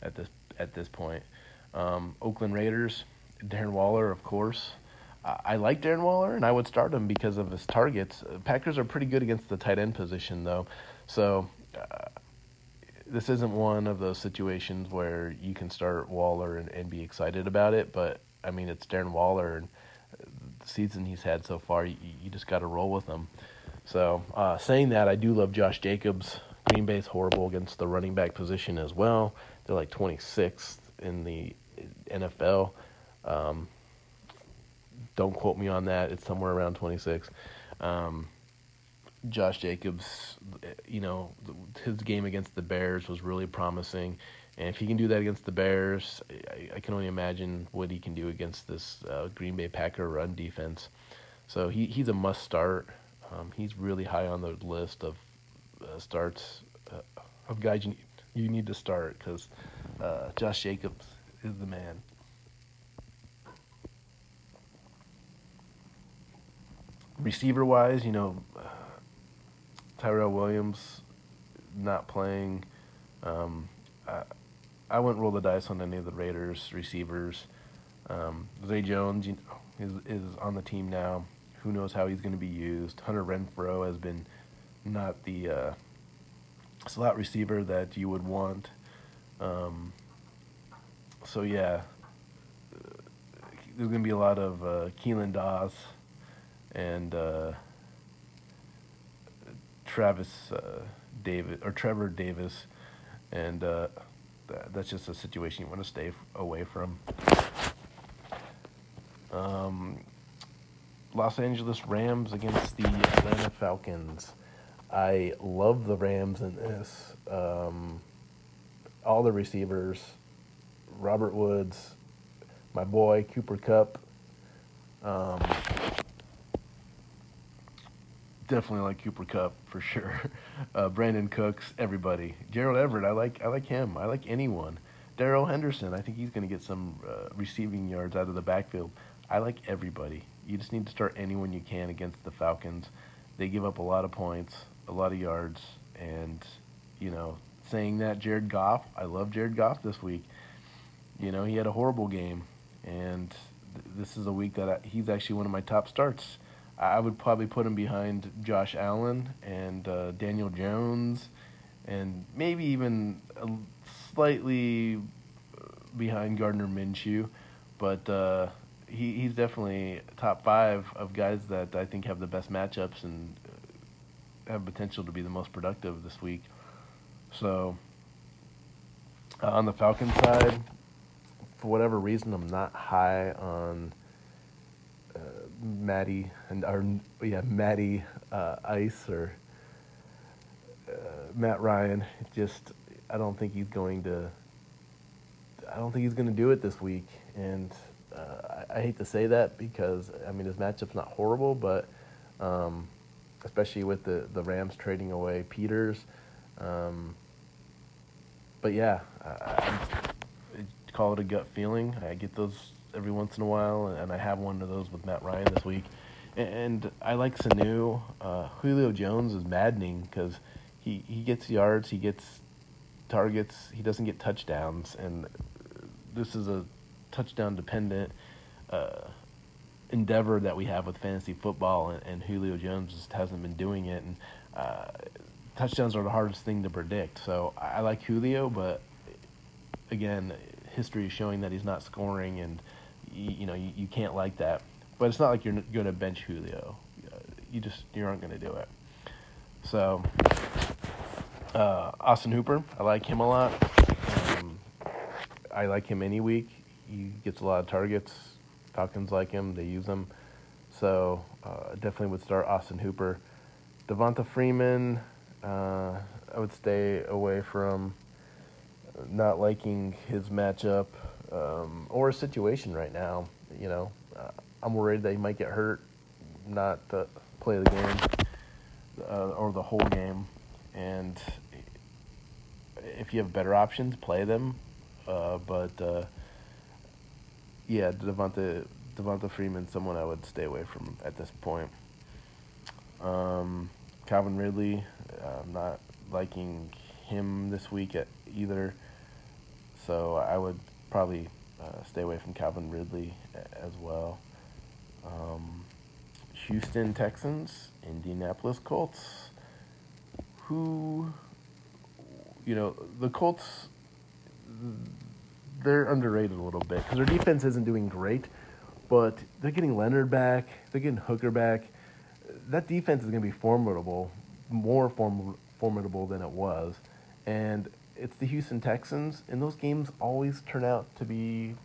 at this, at this point. Um, Oakland Raiders, Darren Waller, of course. I like Darren Waller, and I would start him because of his targets. Uh, Packers are pretty good against the tight end position, though. So uh, this isn't one of those situations where you can start Waller and, and be excited about it. But I mean, it's Darren Waller, and the season he's had so far, you, you just got to roll with him. So uh, saying that, I do love Josh Jacobs. Green Bay's horrible against the running back position as well. They're like 26th in the NFL. Um, don't quote me on that. It's somewhere around 26. Um, Josh Jacobs, you know, his game against the Bears was really promising. And if he can do that against the Bears, I, I can only imagine what he can do against this uh, Green Bay Packer run defense. So he, he's a must start. Um, he's really high on the list of uh, starts uh, of guys you, you need to start because uh, Josh Jacobs is the man. Receiver wise, you know, uh, Tyrell Williams not playing. Um, I, I wouldn't roll the dice on any of the Raiders receivers. Um, Zay Jones you know, is is on the team now. Who knows how he's going to be used? Hunter Renfrow has been not the uh, slot receiver that you would want. Um, so yeah, there's going to be a lot of uh, Keelan Doss and uh, Travis uh, Davis or Trevor Davis, and uh, that, that's just a situation you want to stay f- away from. Um, Los Angeles Rams against the Atlanta Falcons. I love the Rams in this. Um, all the receivers, Robert Woods, my boy Cooper Kupp. Um, definitely like Cooper Kupp for sure. Uh, Brandin Cooks, everybody. Gerald Everett, I like. I like him. I like anyone. Darrell Henderson, I think he's going to get some uh, receiving yards out of the backfield. I like everybody. You just need to start anyone you can against the Falcons. They give up a lot of points, a lot of yards, and you know, saying that Jared Goff, I love Jared Goff this week. You know, he had a horrible game, and th- this is a week that I, he's actually one of my top starts. I would probably put him behind Josh Allen and uh, Daniel Jones, and maybe even slightly behind Gardner Minshew, but uh, he he's definitely top five of guys that I think have the best matchups and uh, have potential to be the most productive this week. So uh, on the Falcons side, for whatever reason, I'm not high on Matty and or yeah Matty uh, Ice or uh, Matt Ryan. Just I don't think he's going to. I don't think he's going to do it this week, and uh, I, I hate to say that because I mean his matchup's not horrible, but um, especially with the the Rams trading away Peters. Um, but yeah, I, I call it a gut feeling. I get those every once in a while, and I have one of those with Matt Ryan this week. And I like Sanu. Uh, Julio Jones is maddening because he, he gets yards, he gets targets, he doesn't get touchdowns, and this is a touchdown dependent uh, endeavor that we have with fantasy football, and, and Julio Jones just hasn't been doing it. And uh, touchdowns are the hardest thing to predict. So I, I like Julio, but again, history is showing that he's not scoring, and you, you know you, you can't like that. But it's not like you're going to bench Julio. You just you aren't going to do it. So uh, Austin Hooper, I like him a lot. Um, I like him any week. He gets a lot of targets. Falcons like him; they use him. So uh, definitely would start Austin Hooper. Devonta Freeman, uh, I would stay away from not liking his matchup um, or a situation right now. You know, uh, I'm worried he might get hurt, not uh, play the game uh, or the whole game. And if you have better options, play them. Uh, but uh, yeah, Devonta Devonta Freeman, someone I would stay away from at this point. Um, Calvin Ridley, I'm not liking him this week at either. So I would probably uh, stay away from Calvin Ridley as well. Um, Houston Texans, Indianapolis Colts, who, you know, the Colts, they're underrated a little bit because their defense isn't doing great, but they're getting Leonard back, they're getting Hooker back. That defense is going to be formidable, more form- formidable than it was. And it's the Houston Texans, and those games always turn out to be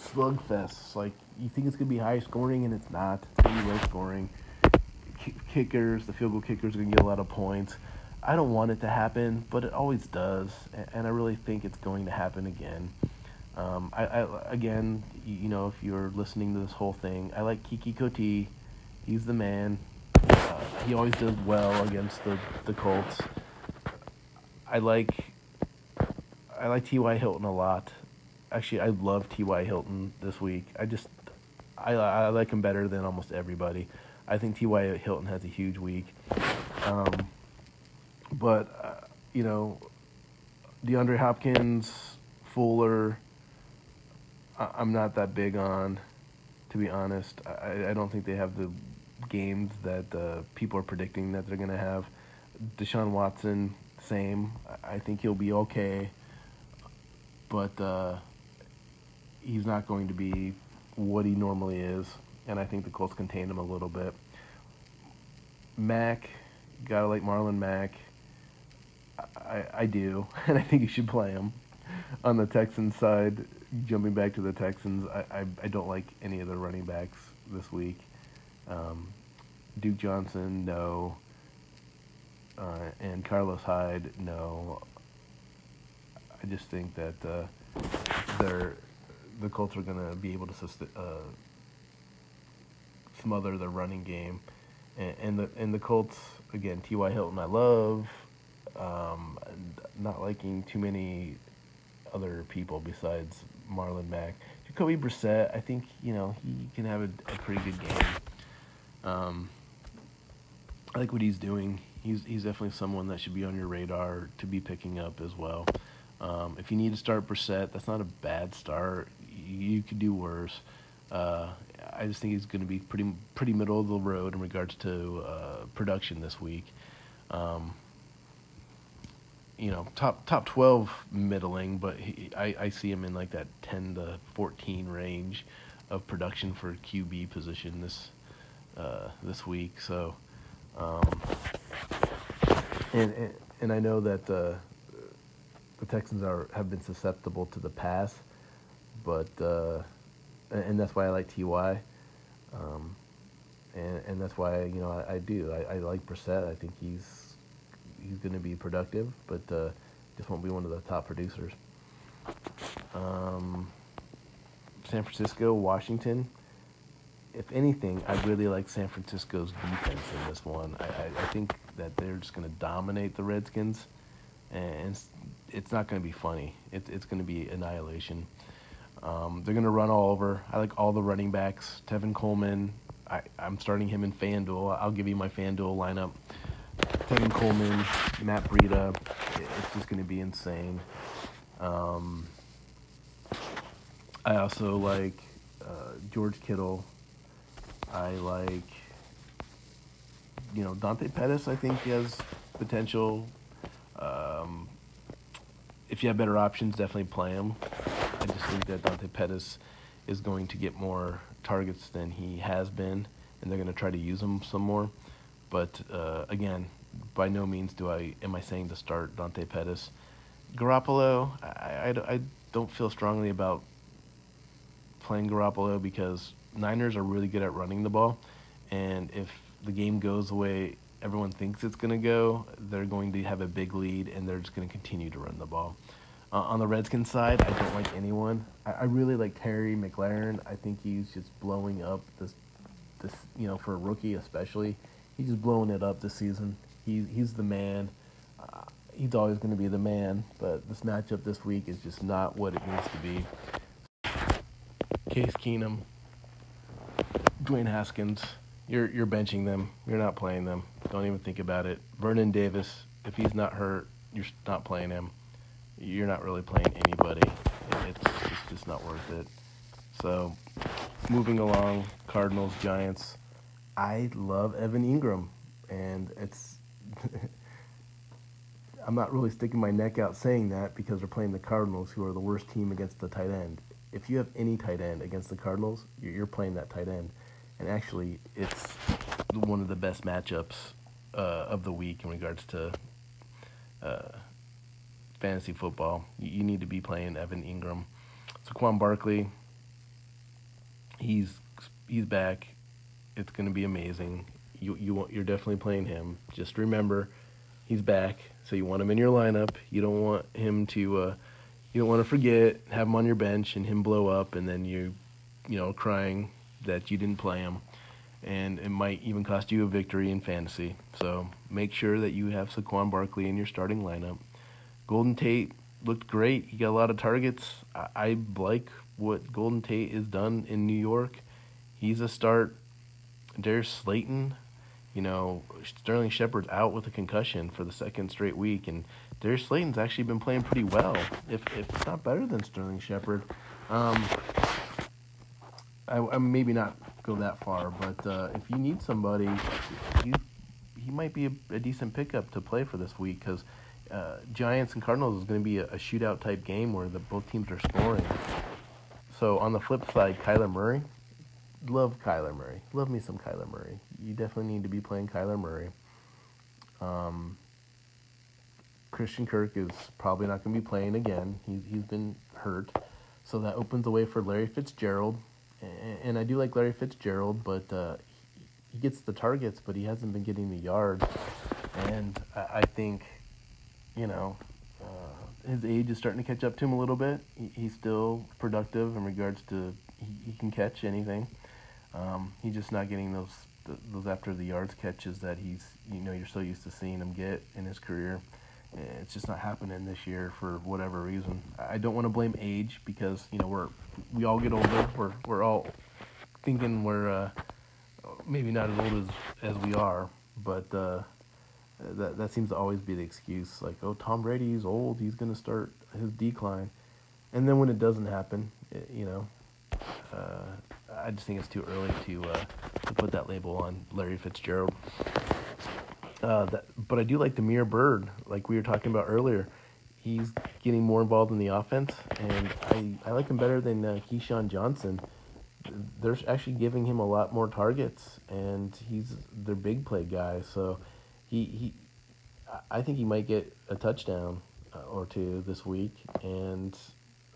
slugfests. Like you think it's gonna be high scoring, and it's not. It's gonna be low scoring. Kickers, the field goal kickers, are gonna get a lot of points. I don't want it to happen, but it always does, and I really think it's going to happen again. Um, I, I, again, you know, if you're listening to this whole thing, I like Keke Coutee. He's the man. Uh, he always does well against the the Colts. I like I like T.Y. Hilton a lot. Actually, I love T.Y. Hilton this week. I just I I like him better than almost everybody. I think T.Y. Hilton has a huge week. Um, but uh, you know, DeAndre Hopkins, Fuller. I, I'm not that big on, to be honest. I, I don't think they have the games that uh, people are predicting that they're going to have. Deshaun Watson, same. I think he'll be okay, but uh, he's not going to be what he normally is, and I think the Colts contained him a little bit. Mac, gotta like Marlon Mack. I, I do, and I think you should play him. On the Texans side, jumping back to the Texans, I, I, I don't like any of the running backs this week. Um, Duke Johnson, no. Uh, and Carlos Hyde, no. I just think that uh, they're the Colts are going to be able to uh, smother the running game, and, and the and the Colts again. T.Y. Hilton, I love. Um, not liking too many other people besides Marlon Mack. Jacoby Brissett, I think you know he can have a, a pretty good game. Um, I like what he's doing. He's he's definitely someone that should be on your radar to be picking up as well. Um, if you need to start Brissett, that's not a bad start. You, could do worse. Uh, I just think he's going to be pretty pretty middle of the road in regards to uh, production this week. Um, you know, top top twelve middling, but he, I I see him in like that ten to fourteen range of production for QB position this uh, this week. So, um, and, and I know that uh, the Texans are have been susceptible to the pass, but uh, and that's why I like Ty, um, and and that's why you know I, I do I, I like Brissett. I think he's he's going to be productive, but uh, just won't be one of the top producers. Um, San Francisco, Washington. If anything, I really like San Francisco's defense in this one. I, I, I think that they're just going to dominate the Redskins, and it's, it's not going to be funny. It, it's going to be annihilation. Um, they're going to run all over. I like all the running backs. Tevin Coleman, I, I'm starting him in FanDuel. I'll give you my FanDuel lineup. Tevin Coleman, Matt Breida. It's just going to be insane. Um, I also like uh, George Kittle. I like, you know, Dante Pettis. I think he has potential. Um, if you have better options, definitely play him. I just think that Dante Pettis is going to get more targets than he has been, and they're going to try to use him some more. But uh, again, by no means do I am I saying to start Dante Pettis. Garoppolo, I, I, I don't feel strongly about playing Garoppolo because Niners are really good at running the ball, and if the game goes the way everyone thinks it's going to go, they're going to have a big lead and they're just going to continue to run the ball. Uh, on the Redskins side, I don't like anyone. I, I really like Terry McLaurin. I think he's just blowing up this, this you know, for a rookie especially. He's just blowing it up this season. He, he's the man. Uh, he's always going to be the man, but this matchup this week is just not what it needs to be. Case Keenum, Dwayne Haskins, you're you're benching them. You're not playing them. Don't even think about it. Vernon Davis, if he's not hurt, you're not playing him. You're not really playing anybody. It's, it's just not worth it. So, moving along, Cardinals, Giants. I love Evan Engram, and it's. I'm not really sticking my neck out saying that because they're playing the Cardinals, who are the worst team against the tight end. If you have any tight end against the Cardinals, you're playing that tight end and actually it's one of the best matchups uh, of the week in regards to uh, fantasy football. You, need to be playing Evan Engram, Saquon Barkley. He's he's back. It's going to be amazing. You you want, you're definitely playing him. Just remember, he's back. So you want him in your lineup. You don't want him to. Uh, you don't want to forget, have him on your bench, and him blow up, and then you, you know, crying that you didn't play him, and it might even cost you a victory in fantasy. So make sure that you have Saquon Barkley in your starting lineup. Golden Tate looked great. He got a lot of targets. I, I like what Golden Tate has done in New York. He's a start. Darius Slayton, you know, Sterling Shepard's out with a concussion for the second straight week, and Darius Slayton's actually been playing pretty well, if if not better than Sterling Shepard. Um, I, I maybe not go that far, but uh, if you need somebody, he, he might be a, a decent pickup to play for this week because uh, Giants and Cardinals is going to be a, a, shootout type game where the both teams are scoring. So on the flip side, Kyler Murray, love Kyler Murray, love me some Kyler Murray. You definitely need to be playing Kyler Murray. Um, Christian Kirk is probably not going to be playing again. He's he's been hurt, so that opens the way for Larry Fitzgerald. And, I do like Larry Fitzgerald, but uh, he gets the targets, but he hasn't been getting the yards. And I, think, you know, uh, his age is starting to catch up to him a little bit. He's still productive in regards to he, he can catch anything. Um, he's just not getting those those after the yards catches that he's you know you're so used to seeing him get in his career. It's just not happening this year for whatever reason. I don't want to blame age because you know we're we all get older. We're we're all thinking we're uh, maybe not as old as as we are, but uh, that that seems to always be the excuse. Like, oh, Tom Brady's old; he's to start his decline. And then when it doesn't happen, it, you know, uh, I just think it's too early to uh, to put that label on Larry Fitzgerald. Uh, that, but I do like Damiere Byrd, like we were talking about earlier. He's getting more involved in the offense, and I, I like him better than uh, KeeSean Johnson. They're actually giving him a lot more targets, and he's their big play guy. So he, he I think he might get a touchdown uh, or two this week, and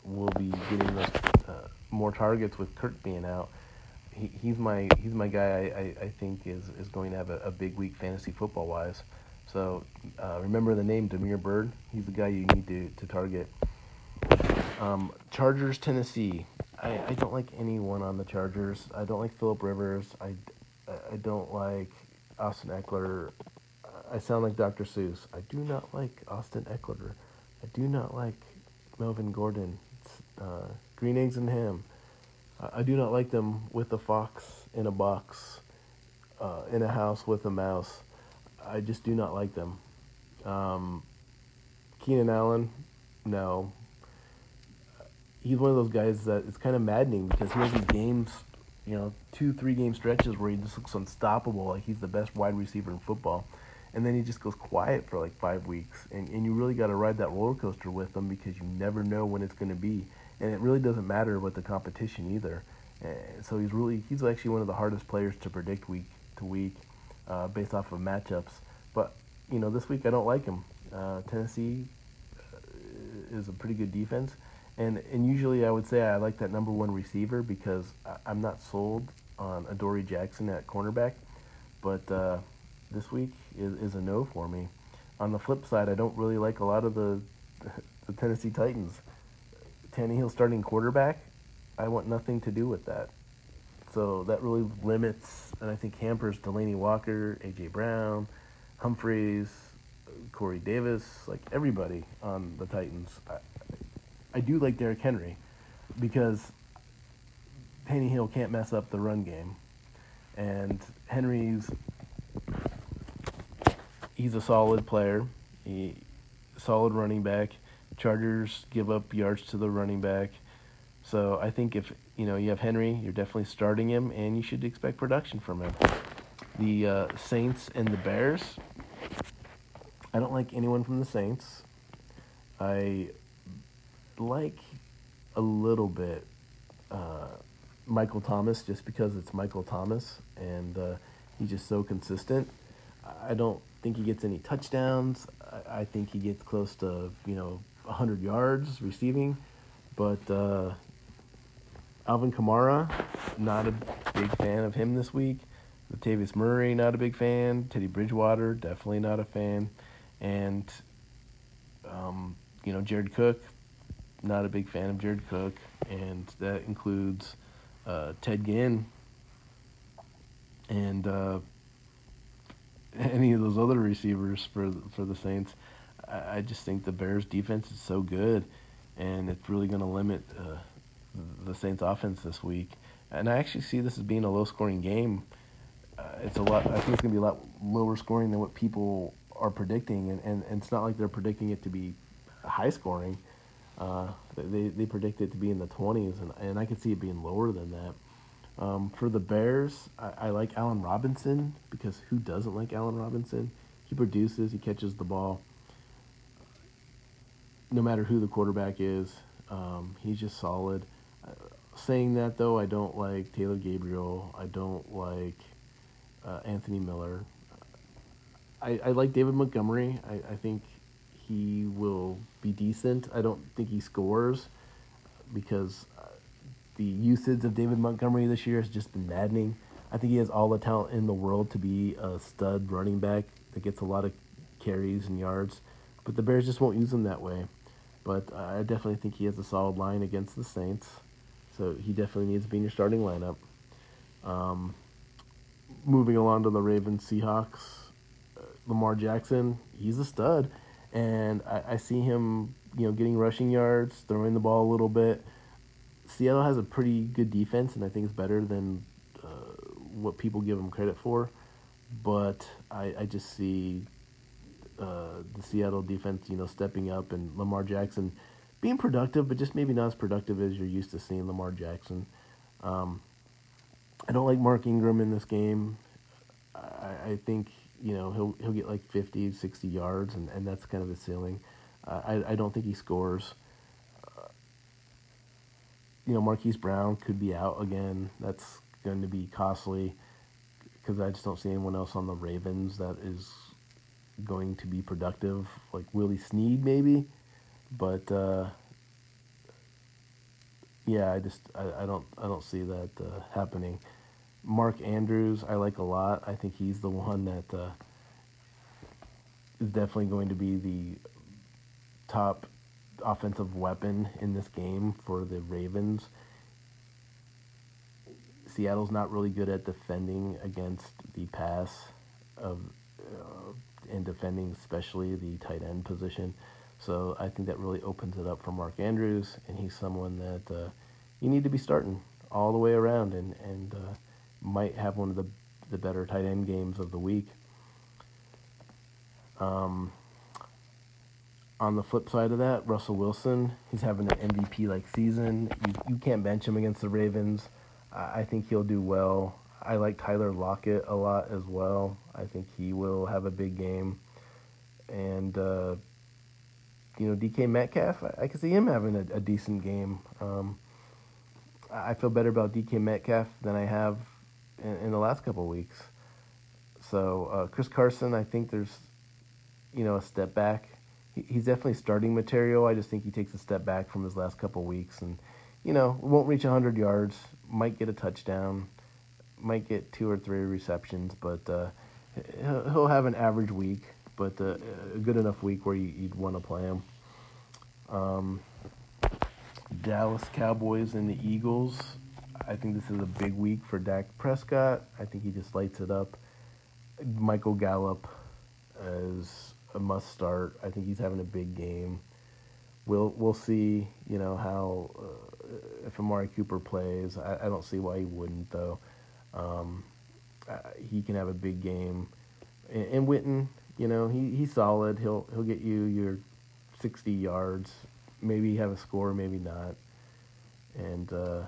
we'll be getting those, uh, more targets with Kirk being out. He, he's my he's my guy. I, I, I think is is going to have a, a big week fantasy football wise. So uh, remember the name Damiere Byrd. He's the guy you need to to target. Um, Chargers Tennessee. I, I don't like anyone on the Chargers. I don't like Philip Rivers. I, I don't like Austin Ekeler. I sound like Dr. Seuss. I do not like Austin Ekeler. I do not like Melvin Gordon. Uh, green eggs and ham. I do not like them with a fox in a box, uh, in a house with a mouse. I just do not like them. Um, Keenan Allen, no. He's one of those guys that it's kind of maddening because he has these games, you know, two, three game stretches where he just looks unstoppable, like he's the best wide receiver in football. And then he just goes quiet for like five weeks. And, and you really got to ride that roller coaster with him because you never know when it's going to be and it really doesn't matter what the competition either. And so he's really he's actually one of the hardest players to predict week to week uh, based off of matchups. But you know this week I don't like him. Uh, Tennessee uh, is a pretty good defense, and and usually I would say I like that number one receiver because I, am not sold on Adoree Jackson at cornerback, but uh, this week is, is a no for me. On the flip side, I don't really like a lot of the the Tennessee Titans. Tannehill starting quarterback, I want nothing to do with that. So that really limits and I think hampers Delanie Walker, AJ Brown, Humphries, Corey Davis, like everybody on the Titans. I, I do like Derrick Henry because Tannehill can't mess up the run game, and Henry's he's a solid player, he solid running back. Chargers give up yards to the running back. So I think if you know you have Henry, you're definitely starting him, and you should expect production from him. The uh, Saints and the Bears. I don't like anyone from the Saints. I like a little bit uh, Michael Thomas just because it's Michael Thomas and uh, he's just so consistent. I don't think he gets any touchdowns. I, I think he gets close to you know 100 yards receiving. But uh, Alvin Kamara, not a big fan of him this week. Latavius Murray, not a big fan. Teddy Bridgewater, definitely not a fan. And, um, you know, Jared Cook, not a big fan of Jared Cook. And that includes uh, Ted Ginn and uh, any of those other receivers for for the Saints. I just think the Bears' defense is so good, and it's really going to limit uh, the Saints' offense this week. And I actually see this as being a low-scoring game. Uh, it's a lot. I think it's going to be a lot lower scoring than what people are predicting, and, and, and it's not like they're predicting it to be high scoring. Uh, they they predict it to be in the 20s, and, and I could see it being lower than that. Um, for the Bears, I, I like Allen Robinson because who doesn't like Allen Robinson? He produces, he catches the ball no matter who the quarterback is. Um, he's just solid. Uh, saying that though, I don't like Taylor Gabriel. I don't like uh, Anthony Miller. I, I like David Montgomery. I, I think he will be decent. I don't think he scores because uh, the usage of David Montgomery this year has just been maddening. I think he has all the talent in the world to be a stud running back that gets a lot of carries and yards, but the Bears just won't use him that way. But I definitely think he has a solid line against the Saints, so he definitely needs to be in your starting lineup. Um, moving along to the Ravens Seahawks, uh, Lamar Jackson, he's a stud, and I, I see him, you know, getting rushing yards, throwing the ball a little bit. Seattle has a pretty good defense, and I think it's better than uh, what people give them credit for. But I, I just see uh, the Seattle defense, you know, stepping up and Lamar Jackson being productive, but just maybe not as productive as you're used to seeing Lamar Jackson. Um, I don't like Mark Ingram in this game. I, I think you know he'll he'll get like 50, 60 yards, and, and that's kind of his ceiling. Uh, I I don't think he scores. Uh, you know, Marquise Brown could be out again. That's going to be costly because I just don't see anyone else on the Ravens that is going to be productive. Like Willie Snead, maybe, but uh, yeah, I just I, I don't I don't see that uh, happening. Mark Andrews, I like a lot. I think he's the one that uh, is definitely going to be the top offensive weapon in this game for the Ravens. Seattle's not really good at defending against the pass of uh, and defending especially the tight end position. So I think that really opens it up for Mark Andrews, and he's someone that uh, you need to be starting all the way around, and and uh, might have one of the the better tight end games of the week. Um, on the flip side of that, Russell Wilson, he's having an MVP like season. You you can't bench him against the Ravens. I think he'll do well. I like Tyler Lockett a lot as well. I think he will have a big game. And, uh, you know, DK Metcalf, I, I can see him having a, a decent game. Um, I feel better about DK Metcalf than I have in, in the last couple weeks. So, uh, Chris Carson, I think there's, you know, a step back. He, he's definitely starting material. I just think he takes a step back from his last couple weeks and, you know, won't reach 100 yards, might get a touchdown might get two or three receptions, but uh, he'll have an average week, but uh, a good enough week where you, would want to play him. Um, Dallas Cowboys and the Eagles. I think this is a big week for Dak Prescott. I think he just lights it up. Michael Gallup is a must start. I think he's having a big game. We'll we'll see. You know how uh, if Amari Cooper plays. I, I don't see why he wouldn't though. Um, uh, he can have a big game. And, and Witten, you know, he, he's solid. He'll he'll get you your 60 yards. Maybe have a score, maybe not. And uh,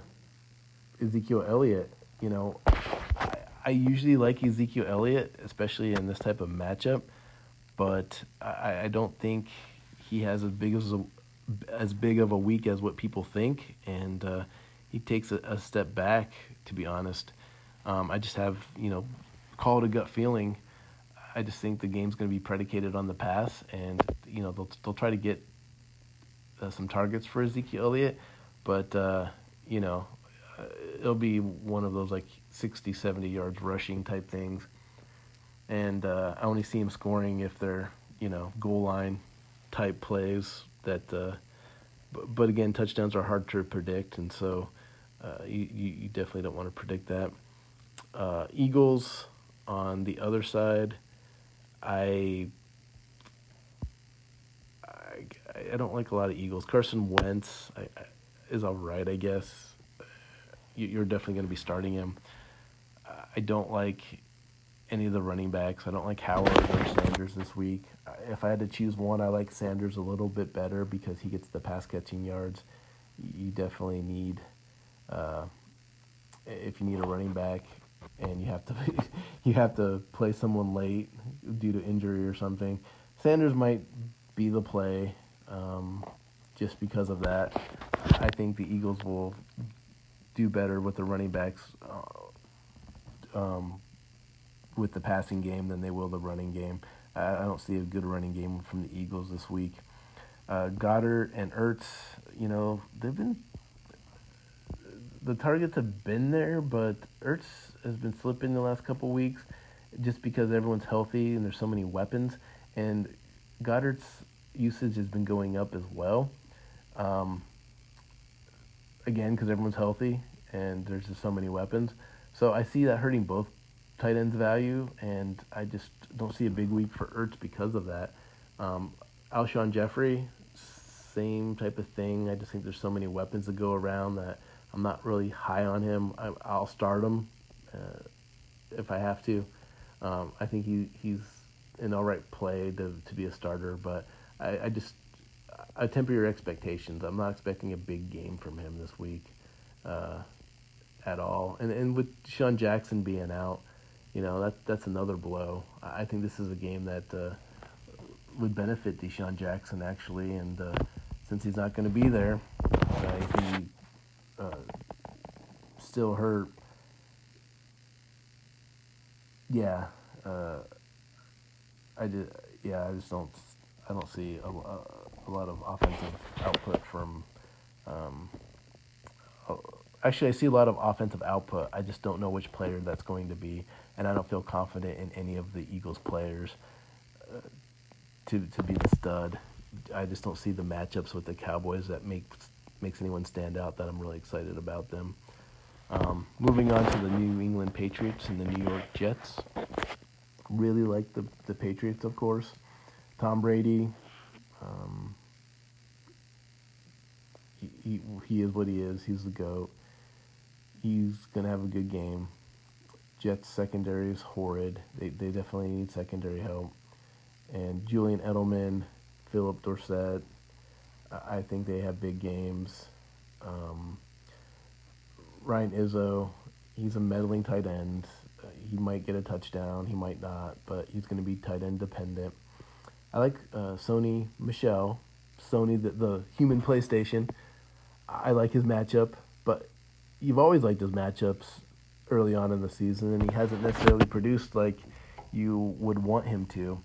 Ezekiel Elliott, you know, I, I usually like Ezekiel Elliott, especially in this type of matchup, but I, I don't think he has as big as a, as big of a week as what people think, and uh, he takes a, a, step back. To be honest, um, I just have, you know, call it a gut feeling. I just think the game's going to be predicated on the pass, and you know they'll they'll try to get uh, some targets for Ezekiel Elliott, but uh, you know uh, it'll be one of those like 60, 70 yards rushing type things, and uh, I only see him scoring if they're you know goal line type plays that. Uh, but, but again, touchdowns are hard to predict, and so uh, you you definitely don't want to predict that uh, Eagles on the other side. I, I, I don't like a lot of Eagles. Carson Wentz I, I, is all right, I guess. You're definitely going to be starting him. I don't like any of the running backs. I don't like Howard or Sanders this week. If I had to choose one, I like Sanders a little bit better because he gets the pass catching yards. You definitely need, uh, if you need a running back, and you have to you have to play someone late due to injury or something. Sanders might be the play um, just because of that. I think the Eagles will do better with the running backs uh, um, with the passing game than they will the running game. I, I don't see a good running game from the Eagles this week. Uh, Goedert and Ertz, you know, they've been the targets have been there, but Ertz has been slipping the last couple weeks just because everyone's healthy and there's so many weapons. And Goedert's usage has been going up as well. Um, again, because everyone's healthy and there's just so many weapons. So I see that hurting both tight ends' value, and I just don't see a big week for Ertz because of that. Um, Alshon Jeffery, same type of thing. I just think there's so many weapons to go around that – I'm not really high on him. I, will start him uh, if I have to. Um, I think he he's an all right play to to be a starter, but I, I just I temper your expectations. I'm not expecting a big game from him this week uh, at all. And and with Sean Jackson being out, you know that that's another blow. I think this is a game that uh, would benefit DeSean Jackson actually, and uh, since he's not going to be there, uh, he uh, still hurt. Yeah, uh, I did. Yeah, I just don't. I don't see a, a lot of offensive output from. Um, oh, actually, I see a lot of offensive output. I just don't know which player that's going to be, and I don't feel confident in any of the Eagles players uh, to to be the stud. I just don't see the matchups with the Cowboys that makes makes anyone stand out that I'm really excited about them. Um, moving on to the New England Patriots and the New York Jets. Really like the, the Patriots, of course. Tom Brady, um, he, he, he is what he is. He's the GOAT. He's going to have a good game. Jets secondary is horrid. They, they definitely need secondary help. And Julian Edelman, Phillip Dorsett, I think they have big games. Um, Ryan Izzo, he's a meddling tight end. Uh, he might get a touchdown, he might not, but he's going to be tight end dependent. I like uh, Sony Michel, Sony the, the human PlayStation. I like his matchup, but you've always liked his matchups early on in the season, and he hasn't necessarily produced like you would want him to.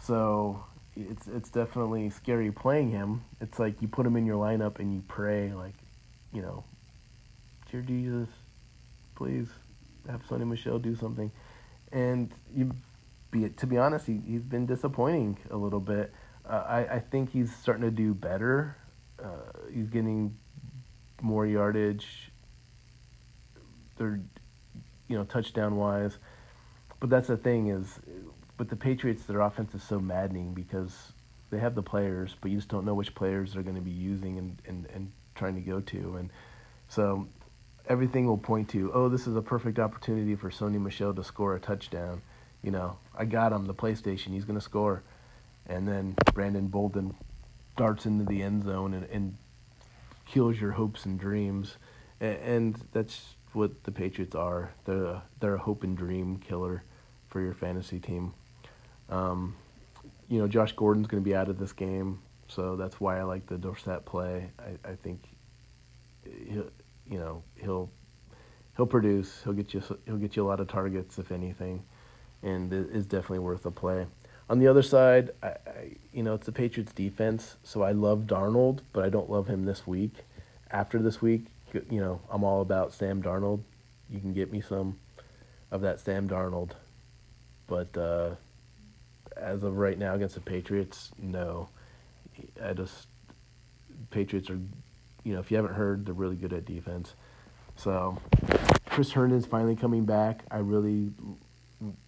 So it's it's definitely scary playing him. It's like you put him in your lineup and you pray like, you know, dear Jesus, please have Sony Michel do something. And you be to be honest, he he's been disappointing a little bit. Uh, I I think he's starting to do better. Uh, he's getting more yardage. They're, you know, touchdown wise. But that's the thing is but the Patriots, their offense is so maddening because they have the players, but you just don't know which players they're going to be using and, and, and trying to go to. And so everything will point to, oh, this is a perfect opportunity for Sony Michel to score a touchdown. You know, I got him, the PlayStation, he's going to score. And then Brandon Bolden darts into the end zone and, and kills your hopes and dreams. And, and that's what the Patriots are. They're a, they're a hope and dream killer for your fantasy team. Um, you know, Josh Gordon's going to be out of this game, so that's why I like the Dorsett play. I, I think you know, he'll he'll produce. He'll get you he'll get you a lot of targets if anything, and it is definitely worth a play. On the other side, I, I, you know, it's the Patriots defense, so I love Darnold, but I don't love him this week. After this week, you know, I'm all about Sam Darnold. You can get me some of that Sam Darnold, but uh, as of right now against the Patriots, no. I just Patriots are, you know, if you haven't heard, they're really good at defense. So Chris Herndon's finally coming back. I really,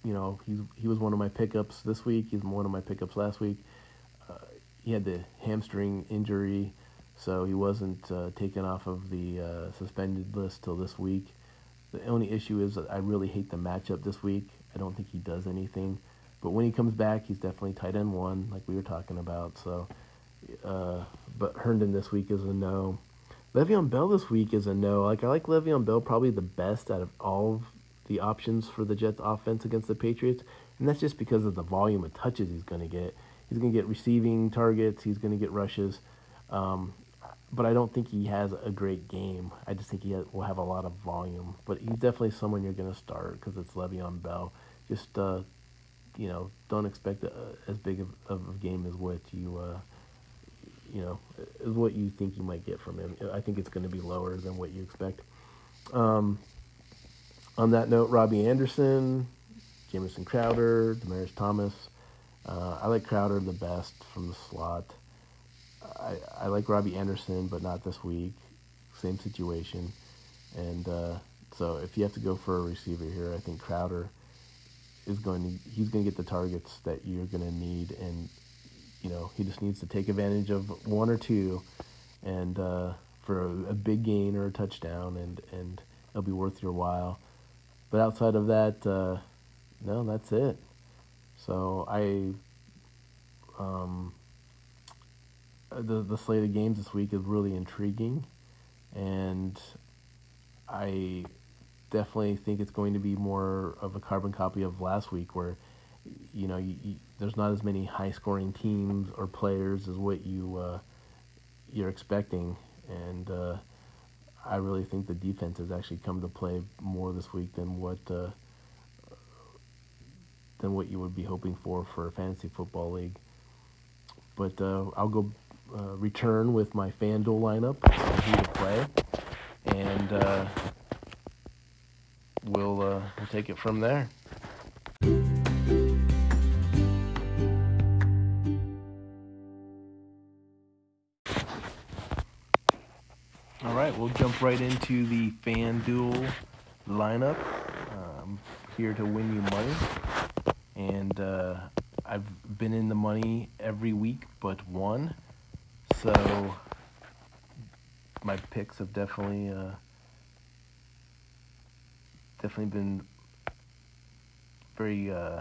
you know, he's he was one of my pickups this week. He's one of my pickups last week. Uh, he had the hamstring injury, so he wasn't uh, taken off of the uh, suspended list till this week. The only issue is I really hate the matchup this week. I don't think he does anything. But when he comes back, he's definitely tight end one, like we were talking about. So, uh, but Herndon this week is a no. Le'Veon Bell this week is a no. Like I like Le'Veon Bell probably the best out of all of the options for the Jets offense against the Patriots, and that's just because of the volume of touches he's going to get. He's going to get receiving targets. He's going to get rushes. Um, but I don't think he has a great game. I just think he has, will have a lot of volume. But he's definitely someone you're going to start because it's Le'Veon Bell. Just uh, you know, don't expect a, as big of, of a game as what you, uh, you know, is what you think you might get from him. I think it's going to be lower than what you expect. Um, on that note, Robbie Anderson, Jamison Crowder, Demaryius Thomas. Uh, I like Crowder the best from the slot. I, I like Robbie Anderson, but not this week. Same situation. And uh, so if you have to go for a receiver here, I think Crowder is going to he's going to get the targets that you're going to need, and you know he just needs to take advantage of one or two, and uh, for a, a, big gain or a touchdown, and and it'll be worth your while. But outside of that, uh, no, that's it. So I, um, the the slate of games this week is really intriguing, and I definitely think it's going to be more of a carbon copy of last week, where you know you, you, there's not as many high scoring teams or players as what you uh, you're expecting, and uh, I really think the defense has actually come to play more this week than what uh, than what you would be hoping for for a fantasy football league. But uh, I'll go uh, return with my FanDuel lineup, who to play, and uh, we'll we'll take it from there. We'll jump right into the FanDuel lineup. Um, here to win you money, and uh, I've been in the money every week but one. So my picks have definitely uh, definitely been very uh,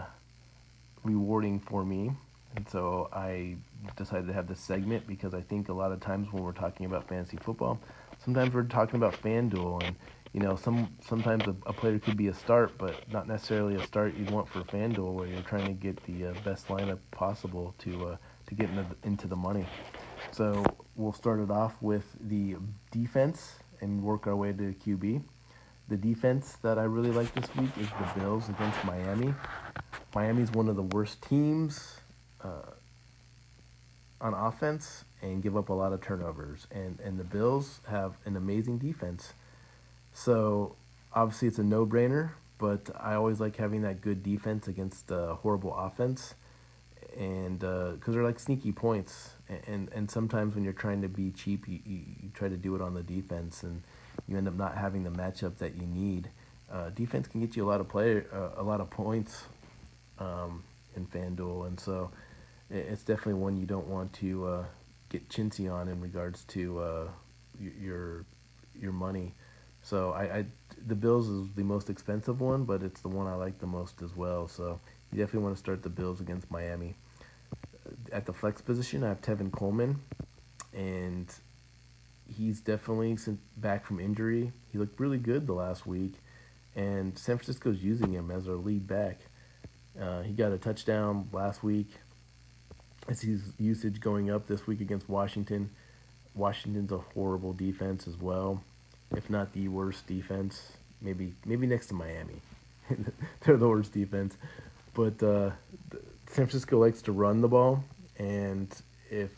rewarding for me. And so I decided to have this segment because I think a lot of times when we're talking about fantasy football, sometimes we're talking about FanDuel and you know some sometimes a, a player could be a start, but not necessarily a start you'd want for FanDuel where you're trying to get the uh, best lineup possible to uh, to get into the, into the money. So we'll start it off with the defense and work our way to QB. The defense that I really like this week is the Bills against Miami. Miami's one of the worst teams uh, on offense and give up a lot of turnovers. And, and the Bills have an amazing defense. So obviously it's a no brainer, but I always like having that good defense against a horrible offense. And because uh, they're like sneaky points and and sometimes when you're trying to be cheap, you, you, you, try to do it on the defense, and you end up not having the matchup that you need. Uh, defense can get you a lot of player, uh, a lot of points um, in FanDuel, and so it's definitely one you don't want to uh, get chintzy on in regards to uh, your your money. So I, I, the Bills is the most expensive one, but it's the one I like the most as well. So you definitely want to start the Bills against Miami at the flex position, I have Tevin Coleman, and he's definitely back from injury. He looked really good the last week, and San Francisco's using him as their lead back. Uh, he got a touchdown last week. As his usage going up this week against Washington. Washington's a horrible defense as well, if not the worst defense. Maybe maybe next to Miami, they're the worst defense. But uh, San Francisco likes to run the ball, and if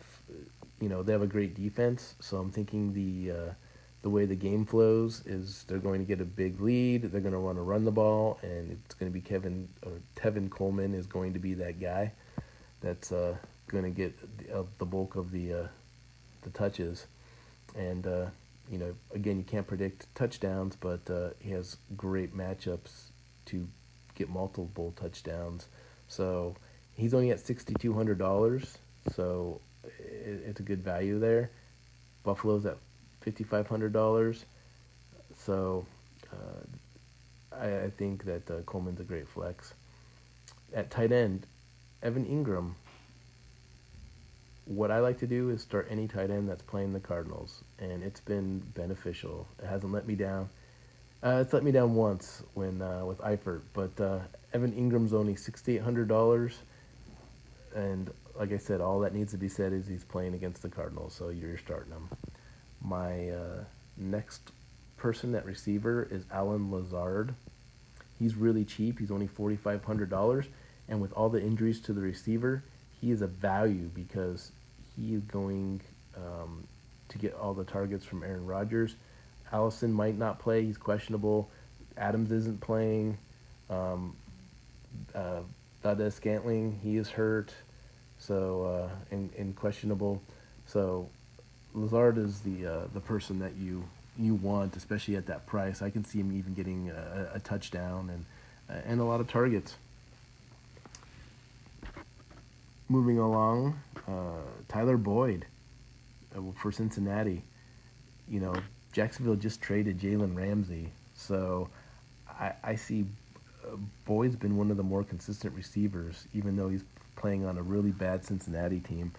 you know they have a great defense, so I'm thinking the uh, the way the game flows is they're going to get a big lead. They're going to want to run the ball, and it's going to be Kevin or Tevin Coleman is going to be that guy that's uh, going to get the, uh, the, bulk of the uh, the touches. And uh, you know, again, you can't predict touchdowns, but uh, he has great matchups to get multiple touchdowns. So he's only at sixty two hundred dollars, so it, it's a good value there. Buffalo's at fifty five hundred dollars, so uh, I, I, think that Coleman's a great flex. At tight end, Evan Engram. What I like to do is start any tight end that's playing the Cardinals, and it's been beneficial. It hasn't let me down. Uh, it's let me down once when uh, with Eifert, but uh, Evan Engram's only sixty eight hundred dollars and like I said, all that needs to be said is he's playing against the Cardinals, so you're starting him. My uh, next person at receiver is Allen Lazard. He's really cheap. He's only forty five hundred dollars, And with all the injuries to the receiver, he is a value because is going um, to get all the targets from Aaron Rodgers. Allison might not play; he's questionable. Adams isn't playing. Um, uh, Valdes Scantling, he is hurt, so uh, and, and questionable. So Lazard is the uh, the person that you you want, especially at that price. I can see him even getting a, a touchdown and and a lot of targets. Moving along, uh, Tyler Boyd uh, for Cincinnati. You know, Jacksonville just traded Jalen Ramsey, so I, I see uh, Boyd's been one of the more consistent receivers, even though he's playing on a really bad Cincinnati team,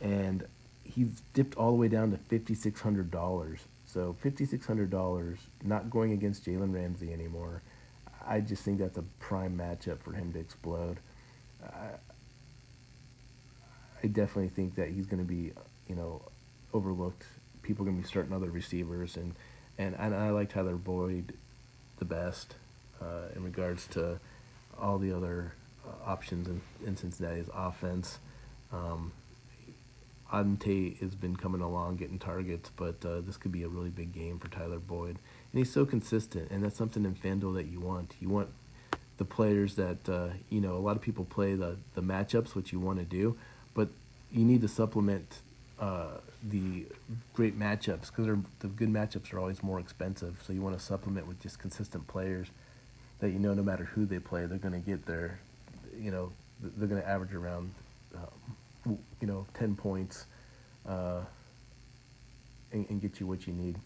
and he's dipped all the way down to fifty six hundred dollars. So fifty six hundred dollars, not going against Jalen Ramsey anymore. I just think that's a prime matchup for him to explode. I definitely think that he's going to be, you know, overlooked. People are going to be starting other receivers, and and, and I like Tyler Boyd the best uh, in regards to all the other uh, options in, in Cincinnati's offense. Um, has been coming along, getting targets, but uh, this could be a really big game for Tyler Boyd. And he's so consistent, and that's something in FanDuel that you want. You want the players that, uh, you know, a lot of people play the, the matchups, which you want to do, but you need to supplement uh, the great matchups because the good matchups are always more expensive. So you want to supplement with just consistent players that you know no matter who they play, they're going to get their, you know, they're going to average around, um, you know, 10 points uh, and, and get you what you need.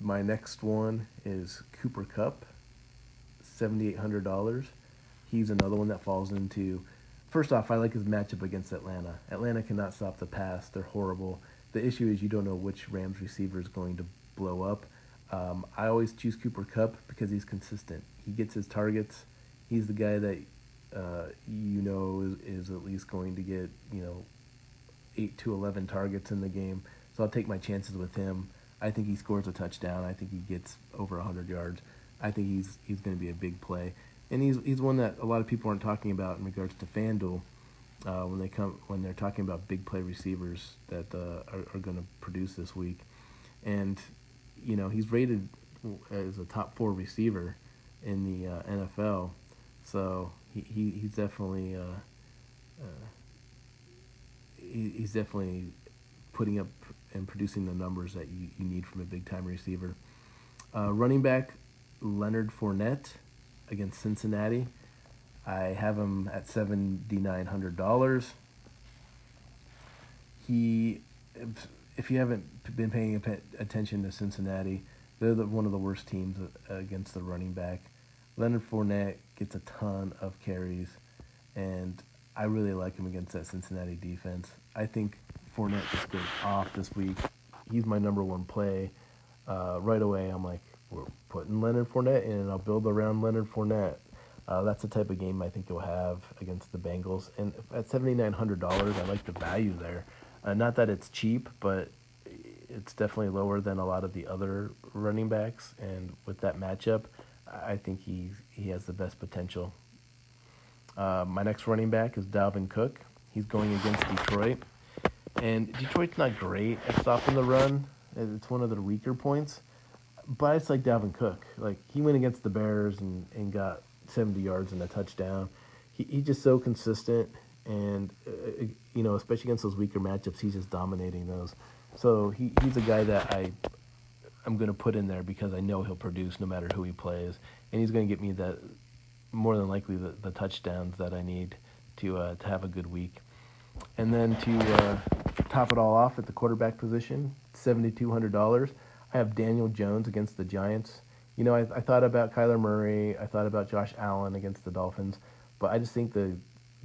My next one is Cooper Kupp, $7,800. He's another one that falls into First off, I like his matchup against Atlanta. Atlanta cannot stop the pass. They're horrible. The issue is you don't know which Rams receiver is going to blow up. Um, I always choose Cooper Kupp because he's consistent. He gets his targets. He's the guy that uh, you know is, is at least going to get you know eight to eleven targets in the game. So I'll take my chances with him. I think he scores a touchdown. I think he gets over hundred yards. I think he's he's going to be a big play and he's he's one that a lot of people aren't talking about in regards to FanDuel uh, when they come when they're talking about big play receivers that uh, are, are going to produce this week, and you know he's rated as a top four receiver in the uh, NFL, so he, he he's definitely uh, uh, he, he's definitely putting up and producing the numbers that you, you need from a big time receiver. Uh, running back Leonard Fournette against Cincinnati. I have him at seventy nine hundred dollars. He, if, if you haven't been paying attention to Cincinnati, they're the, one of the worst teams against the running back. Leonard Fournette gets a ton of carries, and I really like him against that Cincinnati defense. I think Fournette just goes off this week. He's my number one play. Uh, right away, I'm like, we're putting Leonard Fournette in, and I'll build around Leonard Fournette. Uh, that's the type of game I think you'll have against the Bengals. And at seventy nine hundred dollars, I like the value there. Uh, not that it's cheap, but it's definitely lower than a lot of the other running backs. And with that matchup, I think he he has the best potential. Uh, my next running back is Dalvin Cook. He's going against Detroit, and Detroit's not great at stopping the run. It's one of their weaker points but it's like Dalvin Cook. Like he went against the Bears and, and got 70 yards and a touchdown. He he's just so consistent, and uh, you know, especially against those weaker matchups, he's just dominating those. So he, he's a guy that I I'm going to put in there because I know he'll produce no matter who he plays, and he's going to get me that more than likely the, the touchdowns that I need to uh, to have a good week. And then to uh, top it all off at the quarterback position, seventy two hundred dollars. I have Daniel Jones against the Giants. You know, I, I thought about Kyler Murray. I thought about Josh Allen against the Dolphins, but I just think the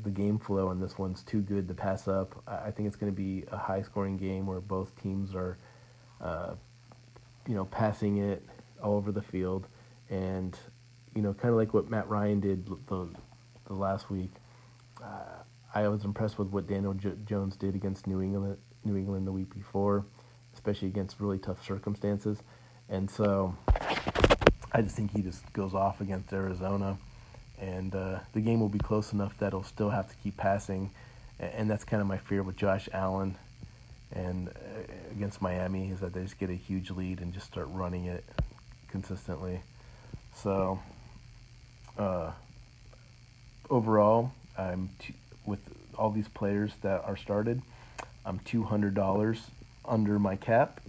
the game flow on this one's too good to pass up. I, I think it's going to be a high scoring game where both teams are, uh, you know, passing it all over the field, and you know, kind of like what Matt Ryan did the the last week. Uh, I was impressed with what Daniel J- Jones did against New England New England the week before especially against really tough circumstances. And so I just think he just goes off against Arizona. and uh, the game will be close enough that he'll still have to keep passing, and that's kind of my fear with Josh Allen and uh, against Miami is that they just get a huge lead and just start running it consistently. So uh, overall, I'm t- with all these players that are started. I'm two hundred dollars under my cap,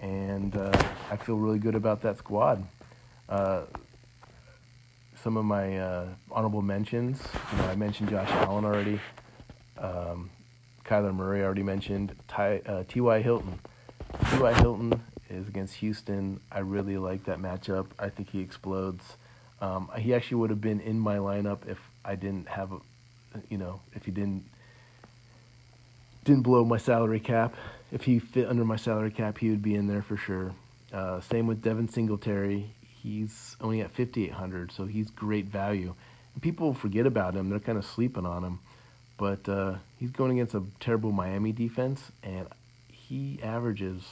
and uh, I feel really good about that squad. Uh, some of my uh, honorable mentions. You know, I mentioned Josh Allen already. Um, Kyler Murray already mentioned. Ty, uh, T.Y. Hilton. T.Y. Hilton is against Houston. I really like that matchup. I think he explodes. Um, he actually would have been in my lineup if I didn't have, a, you know, if he didn't didn't blow my salary cap. If he fit under my salary cap, he would be in there for sure. Uh, same with Devin Singletary. He's only at 5,800, so he's great value. And people forget about him; they're kind of sleeping on him. But uh, he's going against a terrible Miami defense, and he averages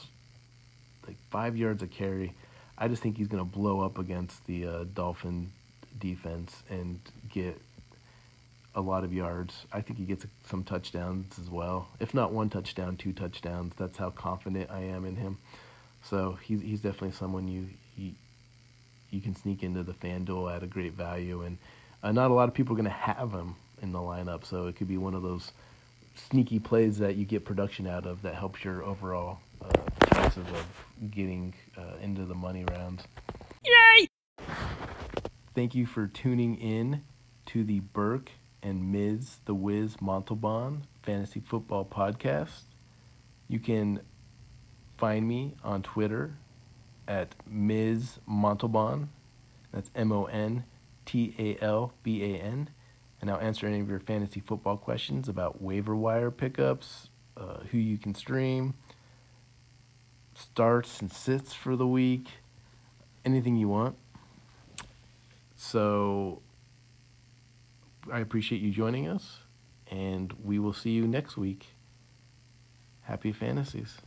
like five yards a carry. I just think he's going to blow up against the uh, Dolphin defense and get a lot of yards. I think he gets some touchdowns as well. If not one touchdown, two touchdowns. That's how confident I am in him. So he's he's definitely someone you you, you can sneak into the FanDuel at a great value, and uh, not a lot of people are going to have him in the lineup. So it could be one of those sneaky plays that you get production out of that helps your overall uh, chances of getting uh, into the money rounds. Yay! Thank you for tuning in to the Burke and Ms. The Wiz Montalban Fantasy Football Podcast. You can find me on Twitter at Ms. Montalban. That's M O N T A L B A N and I'll answer any of your fantasy football questions about waiver wire pickups, uh, who you can stream, starts and sits for the week, anything you want. So I appreciate you joining us, and we will see you next week. Happy fantasies.